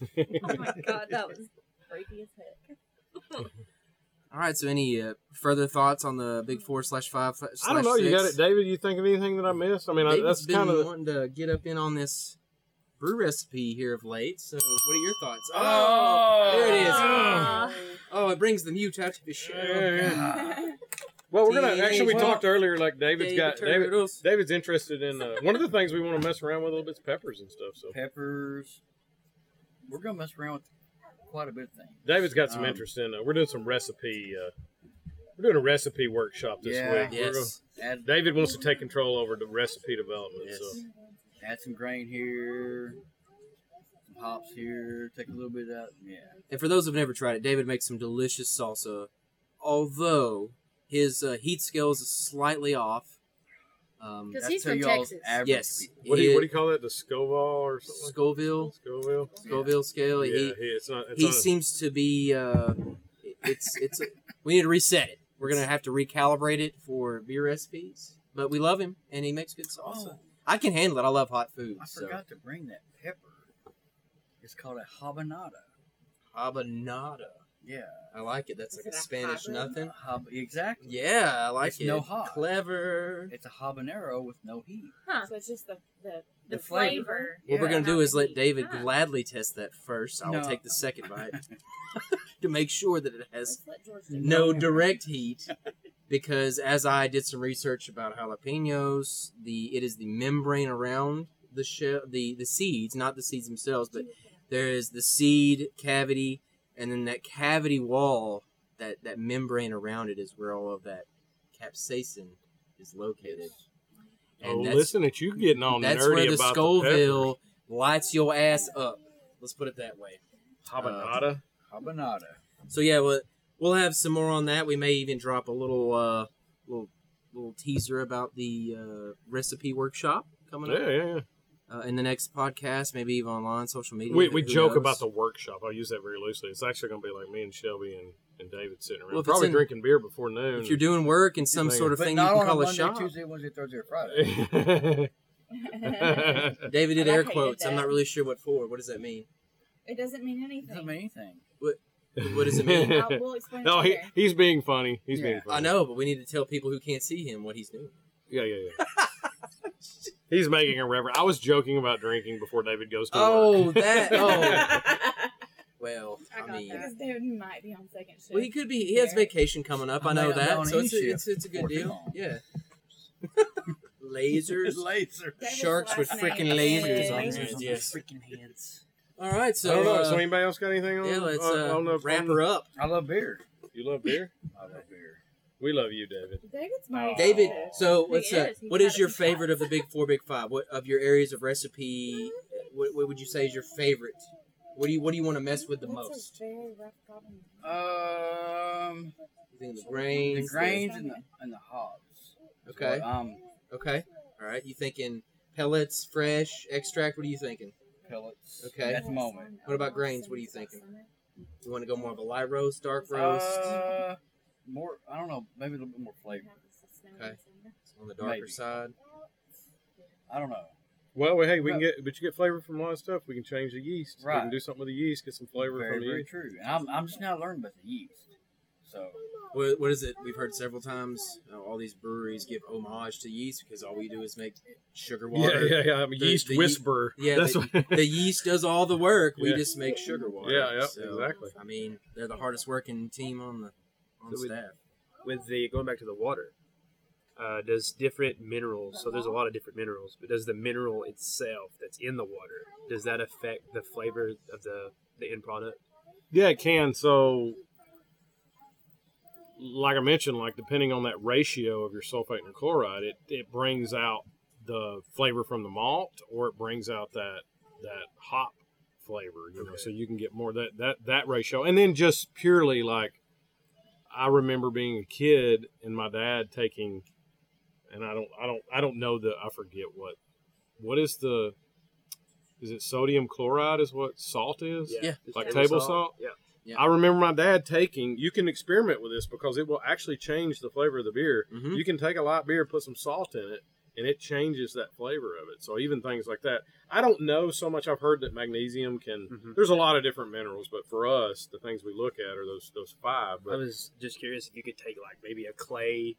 Oh my god, that was freaky as heck. all right. So, any uh, further thoughts on the big four slash five? slash I don't know. You got it, David. You think of anything that I missed? I mean, I, David's that's kind of. wanting to get up in on this brew recipe here of late. So, what are your thoughts? Oh, there it is. Aw. Oh, it brings the mute out to the show. Well, we're gonna actually. We talked earlier. Like David's got David. David's interested in uh, one of the things we want to mess around with a little bit is peppers and stuff. So Peppers. We're gonna mess around with quite a bit of things. David's got some Um, interest in. Uh, we're doing some recipe. Uh, we're doing a recipe workshop this Yeah. week. We're Yes. Gonna- David wants to take control over the recipe development. Yes. So add some grain here, some hops here. Take a little bit out. Yeah. And for those who've never tried it, David makes some delicious salsa. Although his uh, heat scales is slightly off. Um, Because That's he's from Texas. average yes, what do you what do you call that? The Scoville or something? like Scoville, Scoville. Scoville scale. Yeah, he he, it's not. It's he on a- seems to be. Uh, it's it's. we need to reset it. We're gonna have to recalibrate it for beer recipes. But we love him, and he makes good salsa. Oh, I can handle it. I love hot food. I so. forgot to bring that pepper. It's called a habanada. Habanada. Yeah. I like it. That's Is like a it a Spanish hybrid? nothing. Hab- exactly. Yeah, I like It's it. no hot. Clever. It's a habanero with no heat. Huh. So it's just the the, The the, flavor. flavor. What we're gonna do is let David Ah. gladly test that first. I will No. take the second bite to make sure that it has Let's let George do no direct heat. Because as I did some research about jalapenos, the it is the membrane around the shell, the the seeds, not the seeds themselves, but there is the seed cavity, and then that cavity wall, that that membrane around it is where all of that capsaicin is located. Oh, that's- listen at you getting all That's nerdy where the about Scoville lights your ass up. Let's put it that way. the peppers. habanada. Habanada. So yeah, we'll, we'll have some more on that. We may even drop a little uh, little little teaser about the uh, recipe workshop coming up. yeah, up yeah, yeah. Uh, in the next podcast, maybe even online, social media. We, we joke knows? about the workshop. I use that very loosely. It's actually going to be like me and Shelby and, and David sitting around, Well, if probably in- drinking beer before noon. If you're doing work and some sort of But thing you can call a a shop. Tuesday, Wednesday, Thursday, or Friday. David did air how you did quotes. I'm not really sure what for. What does that mean? It doesn't mean anything. Doesn't mean anything. What does it mean? I'll, we'll explain no, it he, he's being funny. He's being funny. I know, but we need to tell people who can't see him what he's doing. Yeah, yeah, yeah. He's making a reference. I was joking about drinking before David goes to work. Oh, that. Oh, well. I I, mean, that. because David might be on second shift. well, he could be. He has vacation coming up. I I know might not be that. So it's a, it's, it's a good deal. long. Yeah. Lasers. Laser. David's Sharks with freaking lasers on Lasers there. on their Yes. freaking heads. All right. I So, don't know. uh, so anybody else got anything on? yeah, let's uh, uh, wrap her up. I love beer. You love beer? I love beer. We love you, David. David's my David, so what's uh, is. He's what had is a your favorite of the big four, big five? What of your areas of recipe? What, what would you say is your favorite? What do you What do you want to mess with the That's a most? very rough problem. You Um, think the the grains? grains and the and the hops. Okay. Um, Okay. All right. You thinking pellets, fresh, extract? What are you thinking? pellets. Okay. At the moment. What about grains? What are you thinking? You want to go more of a light roast, dark roast, Uh, more. I don't know. Maybe a little bit more flavor. Okay. on the darker maybe. side? I don't know. Well, well, hey, we can get, but you get flavor from a lot of stuff. We can change the yeast. We Right. can do something with the yeast, get some flavor Very, from the very yeast. true. And I'm, I'm just now learning about the yeast. So What, what is it? We've heard several times. uh, all these breweries give homage to yeast because all we do is make sugar water. Yeah, yeah, yeah. I'm a The- yeast the ye- whisperer. Yeah, that's the, what. the yeast does all the work. We Yeah. just make sugar water. Yeah, yeah, So, exactly. I mean, they're the hardest working team on the on So with- staff. with the going back to the water uh, does different minerals so there's a lot of different minerals but does the mineral itself that's in the water does that affect the flavor of the the end product Yeah, it can. So, like I mentioned, like depending on that ratio of your sulfate and your chloride, it, it brings out the flavor from the malt, or it brings out that that hop flavor. You know, so you can get more that that that ratio, and then just purely like I remember being a kid and my dad taking, and I don't I don't I don't know the I forget what what is the is it sodium chloride is what salt is Yeah. Just Like table salt? yeah Yeah. I remember my dad taking. You can experiment with this because it will actually change the flavor of the beer. Mhm. You can take a light beer, put some salt in it, and it changes that flavor of it. So even things like that. I don't know so much. I've heard that magnesium can. Mhm. There's a lot of different minerals, but for us, the things we look at are those those five. i was just curious if you could take like maybe a clay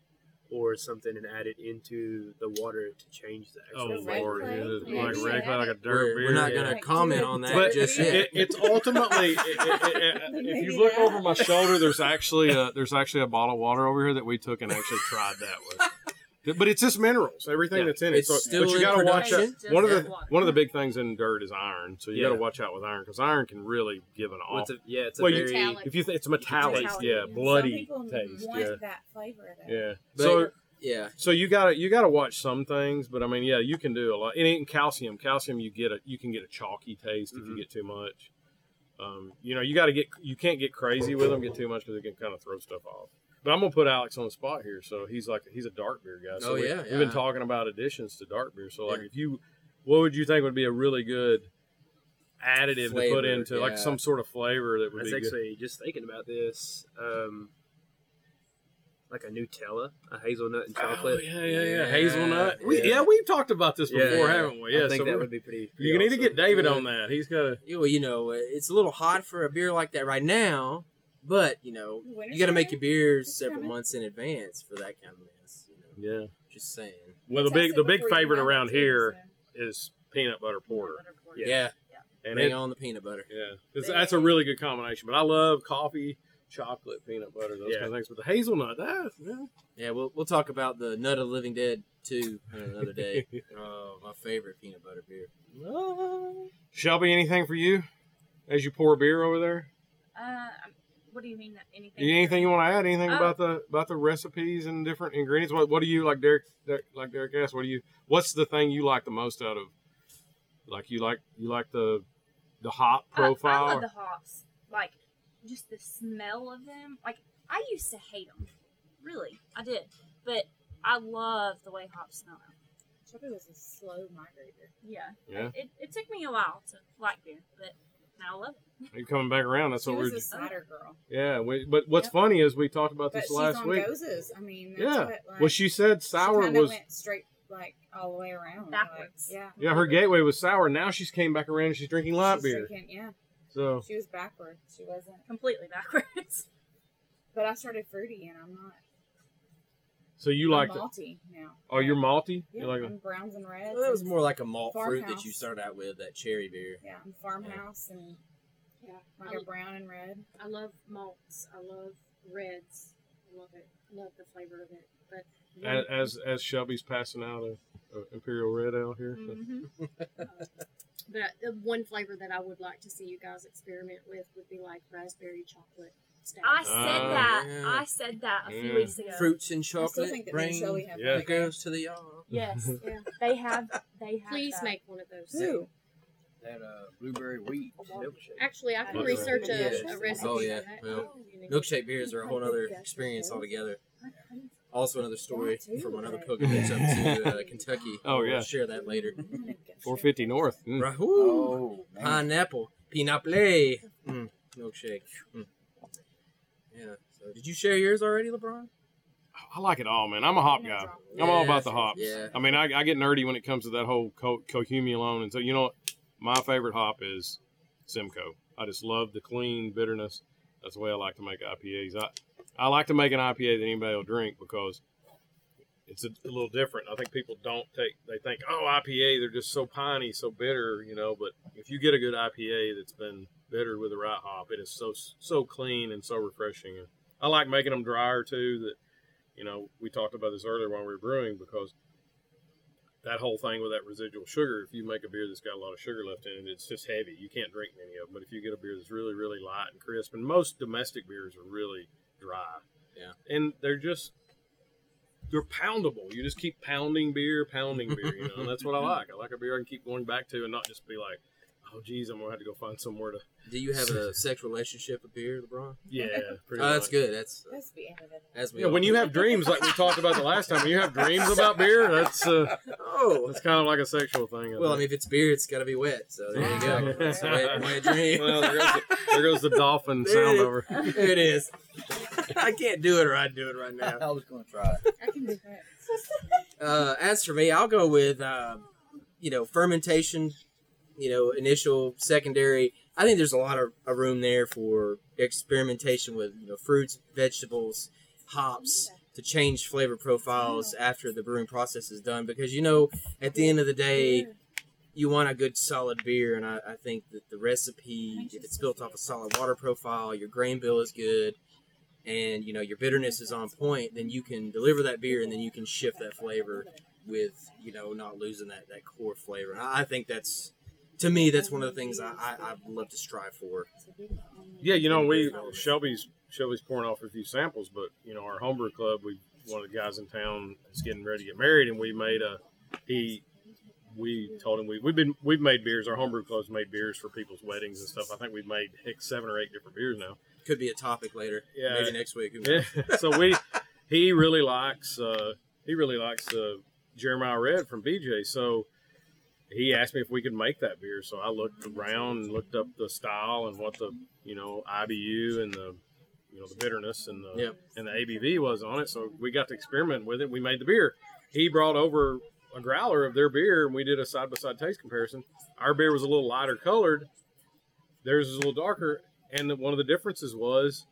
or something and add it into the water to change the Oh actual red lord, clay? Yeah, like yeah. red clay, like a dirt We're, beer. we're not yeah. going to Like, comment on that but just it, yet. it- it's ultimately it- it- it- if you look that. over my shoulder there's actually a there's actually a bottle of water over here that we took and actually tried that with but it's just minerals everything Yeah. that's in it It's so still but you gotta watch out one of the water. one of the big things in dirt is iron so you Yeah. got to watch out with iron because iron can really give an Well, off it's a, yeah, it's a Well, very Metallic. if you th- it's metallic taste yeah it. Bloody people taste want yeah that flavor though. yeah But- so yeah. so you gotta you gotta watch some things, but I mean, yeah, you can do a lot. And eating calcium, calcium, you get a you can get a chalky taste if you Mhm. get too much. Um, you know, you got to get you can't get crazy with them, get too much because it can kind of throw stuff off. But I'm gonna put Alex on the spot here, so he's like he's a dark beer guy. So Oh, we, yeah, we've been talking about additions to dark beer. So like, Yeah. if you, what would you think would be a really good additive to put Flavor, into like some sort of flavor that I would was be good? actually just thinking about this. Um, like a Nutella, a hazelnut and chocolate. Oh, yeah, yeah, yeah, Yeah, hazelnut. We, yeah. yeah. we've talked about this before, yeah. haven't we? Yeah, I think so that would be pretty. pretty you need to get David Yeah. on that. He's got. Well, you know, it's a little hot for a beer like that right now, but you know, Winter's you got to make your beers several coming. months in advance for that kind of mess. You know, Yeah. just saying. Well, the Test big the big favorite around too, here so. is peanut butter porter, Yeah, Yeah. and bring it, on the peanut butter. yeah, it's, that's a really good combination. But I love coffee, chocolate, peanut butter, those Yeah. kind of things. But the hazelnut, that yeah. Yeah, we'll we'll talk about the Nut of the Living Dead too another day. oh, my favorite peanut butter beer. Shelby, anything for you as you pour beer over there? Uh, what do you mean? Anything? Anything you want to add? Anything Uh, about the about the recipes and different ingredients? What what do you like, Derek? Derek- Like Derek asked, what do you? What's the thing you like the most out of? Like you like you like the the hop I- I, profile? love the hops. Like just the smell of them. Like I used to hate them. Really, I did. But I love the way hops smell. now. Chubby was a slow migrator. Yeah. Yeah. It, it took me a while to like beer, but now I love it. you coming back around? That's She what was we're. a cider girl. Yeah, we, but what's Yep. funny is we talked about But this she's last on week. Gozes. I mean, that's Yeah. what, like, Well, she said sour she kinda was went straight like all the way around. Backwards. Like, yeah. yeah, her gateway was sour. Now she's came back around and she's drinking light She's beer. drinking- yeah, So she was backward. She wasn't. Completely backwards. But I started fruity, and I'm not. So you I'm like the, malty now. oh you're malty. Yeah, You like I'm browns and reds. Well, that was more like a malt fruit that you started out with, that cherry beer. Yeah, I'm farmhouse and Yeah, like I, a brown and red. I love malts. I love reds. I love it. Love the flavor of it. But as as, as Shelby's passing out a, a imperial red out here. so- Mhm. but uh, one flavor that I would like to see you guys experiment with would be like raspberry chocolate stout. I said Oh, that. yeah. I said that a few Yeah. weeks ago. Fruits and I chocolate. think that me and bring Shelby have Yeah. the like girls to the yard. Yes, yeah. they have. They have. Please that. make one of those. Who? That uh, blueberry wheat milkshake. Actually, I can Okay. research a, Yes. a recipe. Oh, yeah. for that. Well, Milkshake beers are a whole other experience altogether. Also, another story from another pilgrimage up to uh, Kentucky. Oh, We'll yeah. share that later. 450 North. Mm. Right. Oh, man. Pineapple, peanut mm. milkshake. Mm. Yeah. So, did you share yours already, LeBron? I like it all, man. I'm a hop guy. I'm all about the hops. Yeah. I mean, I, I get nerdy when it comes to that whole co- cohumulone, and so you know what? My favorite hop is Simcoe. I just love the clean bitterness. That's the way I like to make IPAs. I I like to make an IPA that anybody will drink because it's a, a little different. I think people don't take they think oh IPA they're just so piney, so bitter, you know. But if you get a good IPA that's been bittered with the right hop, it is so so clean and so refreshing. And I like making them drier too. That you know we talked about this earlier when we were brewing because that whole thing with that residual sugar, if you make a beer that's got a lot of sugar left in it, it's just heavy. You can't drink many of them. But if you get a beer that's really, really light and crisp, and most domestic beers are really dry. Yeah. And they're just, they're poundable. You just keep pounding beer, pounding beer, you know, and that's what I like. I like a beer I can keep going back to and not just be like, oh, geez, I'm going to have to go find somewhere to, Do you have a sex relationship with beer, LeBron? yeah, pretty Oh, that's much. good. That's Let's be evident. as we. Yeah, when you have dreams like we talked about the last time, when you have dreams about beer, that's uh, oh, that's kind of like a sexual thing. well, I mean, if it's beer, it's got to be wet. So there you go. That's a wet, wet dream. Well, there goes the, there goes the dolphin There sound over. There it is. I can't do it, or I'd do it right now. I was gonna try it. I can do that. Uh, as for me, I'll go with uh, you know fermentation. You know, initial, secondary. I think there's a lot of, of room there for experimentation with you know fruits, vegetables, hops. to change flavor profiles after the brewing process is done because you know at the end of the day you want a good solid beer and I, I think that the recipe if it's built off a solid water profile your grain bill is good and you know your bitterness is on point then you can deliver that beer and then you can shift that flavor with you know not losing that, that core flavor and I, think that's to me that's one of the things I, I, I love to strive for Yeah, you know, we Shelby's Shelby's pouring off a few samples, but you know, our homebrew club, we one of the guys in town is getting ready to get married, and we made a he. We told him we we've been we've made beers. Our homebrew club's made beers for people's weddings and stuff. I think we've made heck, seven or eight different beers now. could be a topic later Yeah. maybe next week Yeah. so we he really likes uh, he really likes uh, Jeremiah Red from BJ. So he asked me if we could make that beer. So I looked around and looked up the style and what the you know IBU and the you know the bitterness and the Yep. and the ABV was on it. So we got to experiment with it. We made the beer. He brought over a growler of their beer and we did a side by side taste comparison. Our beer was a little lighter colored. Theirs is a little darker. And the, one of the differences was,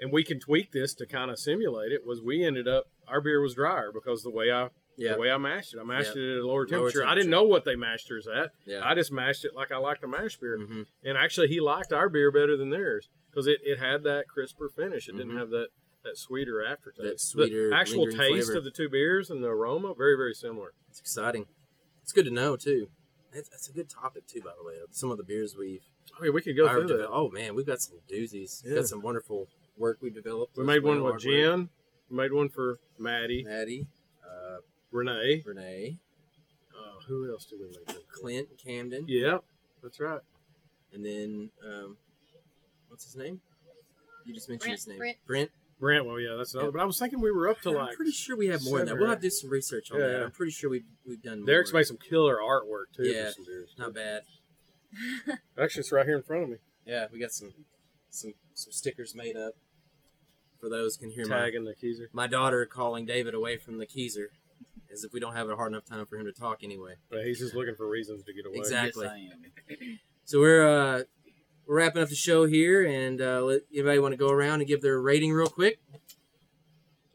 and we can tweak this to kind of simulate it, was we ended up our beer was drier because the way I yeah the way I mashed it. I mashed it at a lower Lower temperature. I didn't know what they mashed theirs at. yeah I just mashed it like I like to mash beer. hmm And actually, he liked our beer better than theirs because it, it had that crisper finish. It didn't Mhm. have that, that sweeter aftertaste. That sweeter, the actual taste flavor. of the two beers and the aroma very very similar. It's exciting. It's good to know too. That's, that's a good topic too, by the way. Some of the beers we've I mean, we could go I've through that. Oh man, we've got some doozies. We've got some wonderful work we developed. We made one with our. Jen. We made one for Maddie, Maddie, uh, Renee. Renee, Uh, who else did we make? that for? Clint, Camden, Yeah, that's right. and then um, what's his name? You just mentioned Brent, his name. Brent. Brent. Brent. Well, yeah, that's another. Yeah. But I was thinking we were up to I'm like. pretty sure we have more than that. We'll have to do some research on Yeah, that. yeah. I'm pretty sure we've we've done. Derek's more. made some killer artwork too Yeah. for some beers. Not bad. Actually, it's right here in front of me. Yeah, we got some some some stickers made up. For those who can hear my Tagging the Keezer. my daughter calling David away from the Keezer, as if we don't have a hard enough time for him to talk anyway. But he's just looking for reasons to get away. Exactly. Yes, I am. So we're uh, we're wrapping up the show here, and uh, let anybody want to go around and give their rating real quick.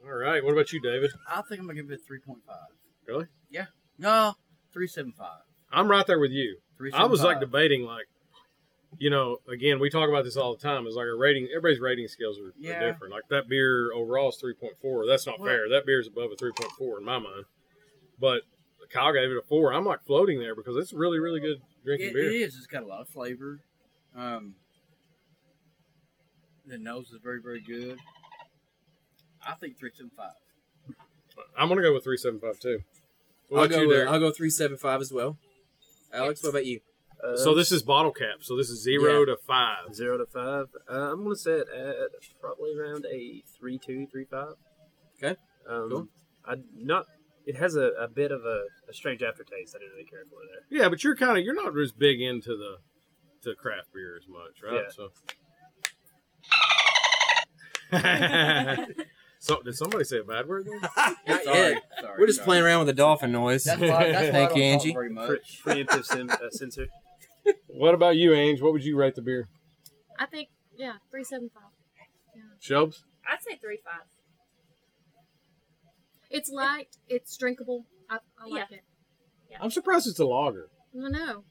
All right. What about you, David? I think I'm gonna give it a three point five. Really? Yeah. No, three seven five. I'm right there with you. Three. I was like debating, like, you know, again, we talk about this all the time. It's like a rating. Everybody's rating scales are, are different. Like that beer overall is 3.4. That's not Well- fair. That beer is above a 3.4 in my mind. But Kyle gave it a four. I'm like floating there because it's really, really good drinking It, beer. it is. It's got a lot of flavor. Um, the nose is very, very good. I think three seven five. I'm gonna go with 375 too. What I'll about go. you, with- Derek? I'll go three seven five as well. Alex, what about you? Uh, So this is bottle cap. So this is zero Yeah. to five. zero to five. Uh, I'm gonna set it at probably around a three two three five. Okay, Um, cool. I not. It has a, a bit of a, a strange aftertaste. I didn't really care for there. Yeah, but you're kind of you're not as big into the to craft beer as much, right? Yeah. So. so did somebody say a bad word? There? Not Sorry, yet. sorry, We're just sorry. playing around with the dolphin noise. That's why, that's Thank I you, Angie. Very much. preemptive sim, uh, censor. What about you, Ange? What would you rate the beer? I think yeah, three seven five. Shelbs? I'd say three five. It's light. It's drinkable. I, I like it. I'm surprised it's a lager. I know.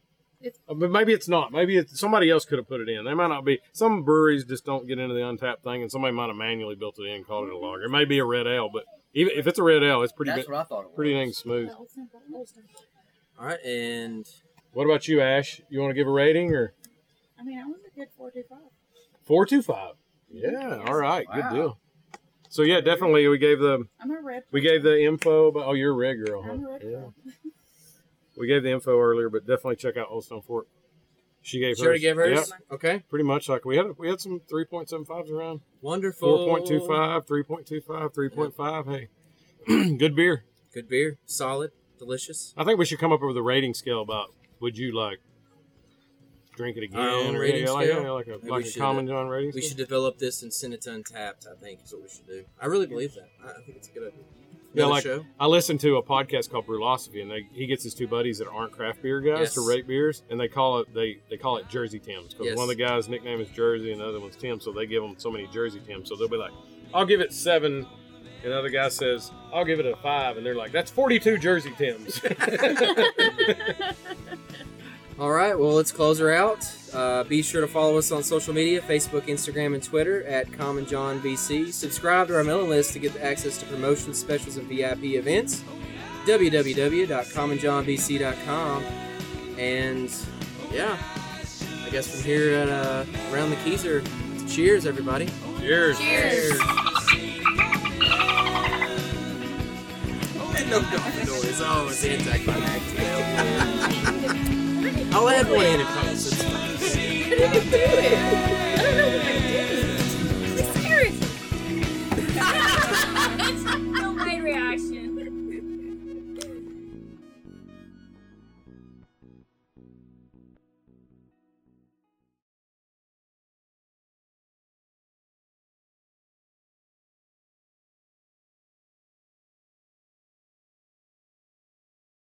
Uh, But maybe it's not. Maybe it's, somebody else could have put it in. They might not be. Some breweries just don't get into the Untappd thing, and somebody might have manually built it in and called it a lager. It may be a red ale, but even if it's a red ale, it's pretty That's bit- what I thought it was. pretty dang smooth. All right, and What about you, Ash? You want to give a rating or I mean, I was a good four two five. four two five? Yeah. All right. Wow. Good deal. So yeah, definitely we gave the I'm a red. we gave the info. About, oh, you're a red girl, huh? I'm a red. Yeah. girl. We gave the info earlier, but definitely check out Old Stone Fort. She gave she hers. already gave hers. Yep, Okay, pretty much like we had. We had some three point seven fives around. wonderful. 4.25, 3.25, 3.5. Hey, good beer. Good beer, solid, delicious. I think we should come up with a rating scale about would you like drink it again? Our own rating yeah, scale? yeah, like a, like we a should, uh, common John rating We scale. should develop this and send it to Untappd. I think is what we should do. I really believe that. I think it's a good idea. Yeah, like- show. I listen to a podcast called Brülosophy, and they, he gets his two buddies that aren't craft beer guys to rate beers, and they call it they, they call it Jersey Tims because Yes. one of the guys' nickname is Jersey, and the other one's Tim, so they give them so many Jersey Tims. So they'll be like, "I'll give it seven Another guy says, I'll give it a five. And they're like, that's 42 Jersey Tims. All right, well, let's close her out. Uh, be sure to follow us on social media Facebook, Instagram, and Twitter at Common John BC. Subscribe to our mailing list to get access to promotions, specials, and VIP events. www.commonjohnbc.com. And yeah, I guess from here at uh, Around the Keezer, cheers, everybody. Cheers. Cheers. no dolphin noise. Oh, it's anticlimactic. I'll add one if I was. I didn't. I don't know what I.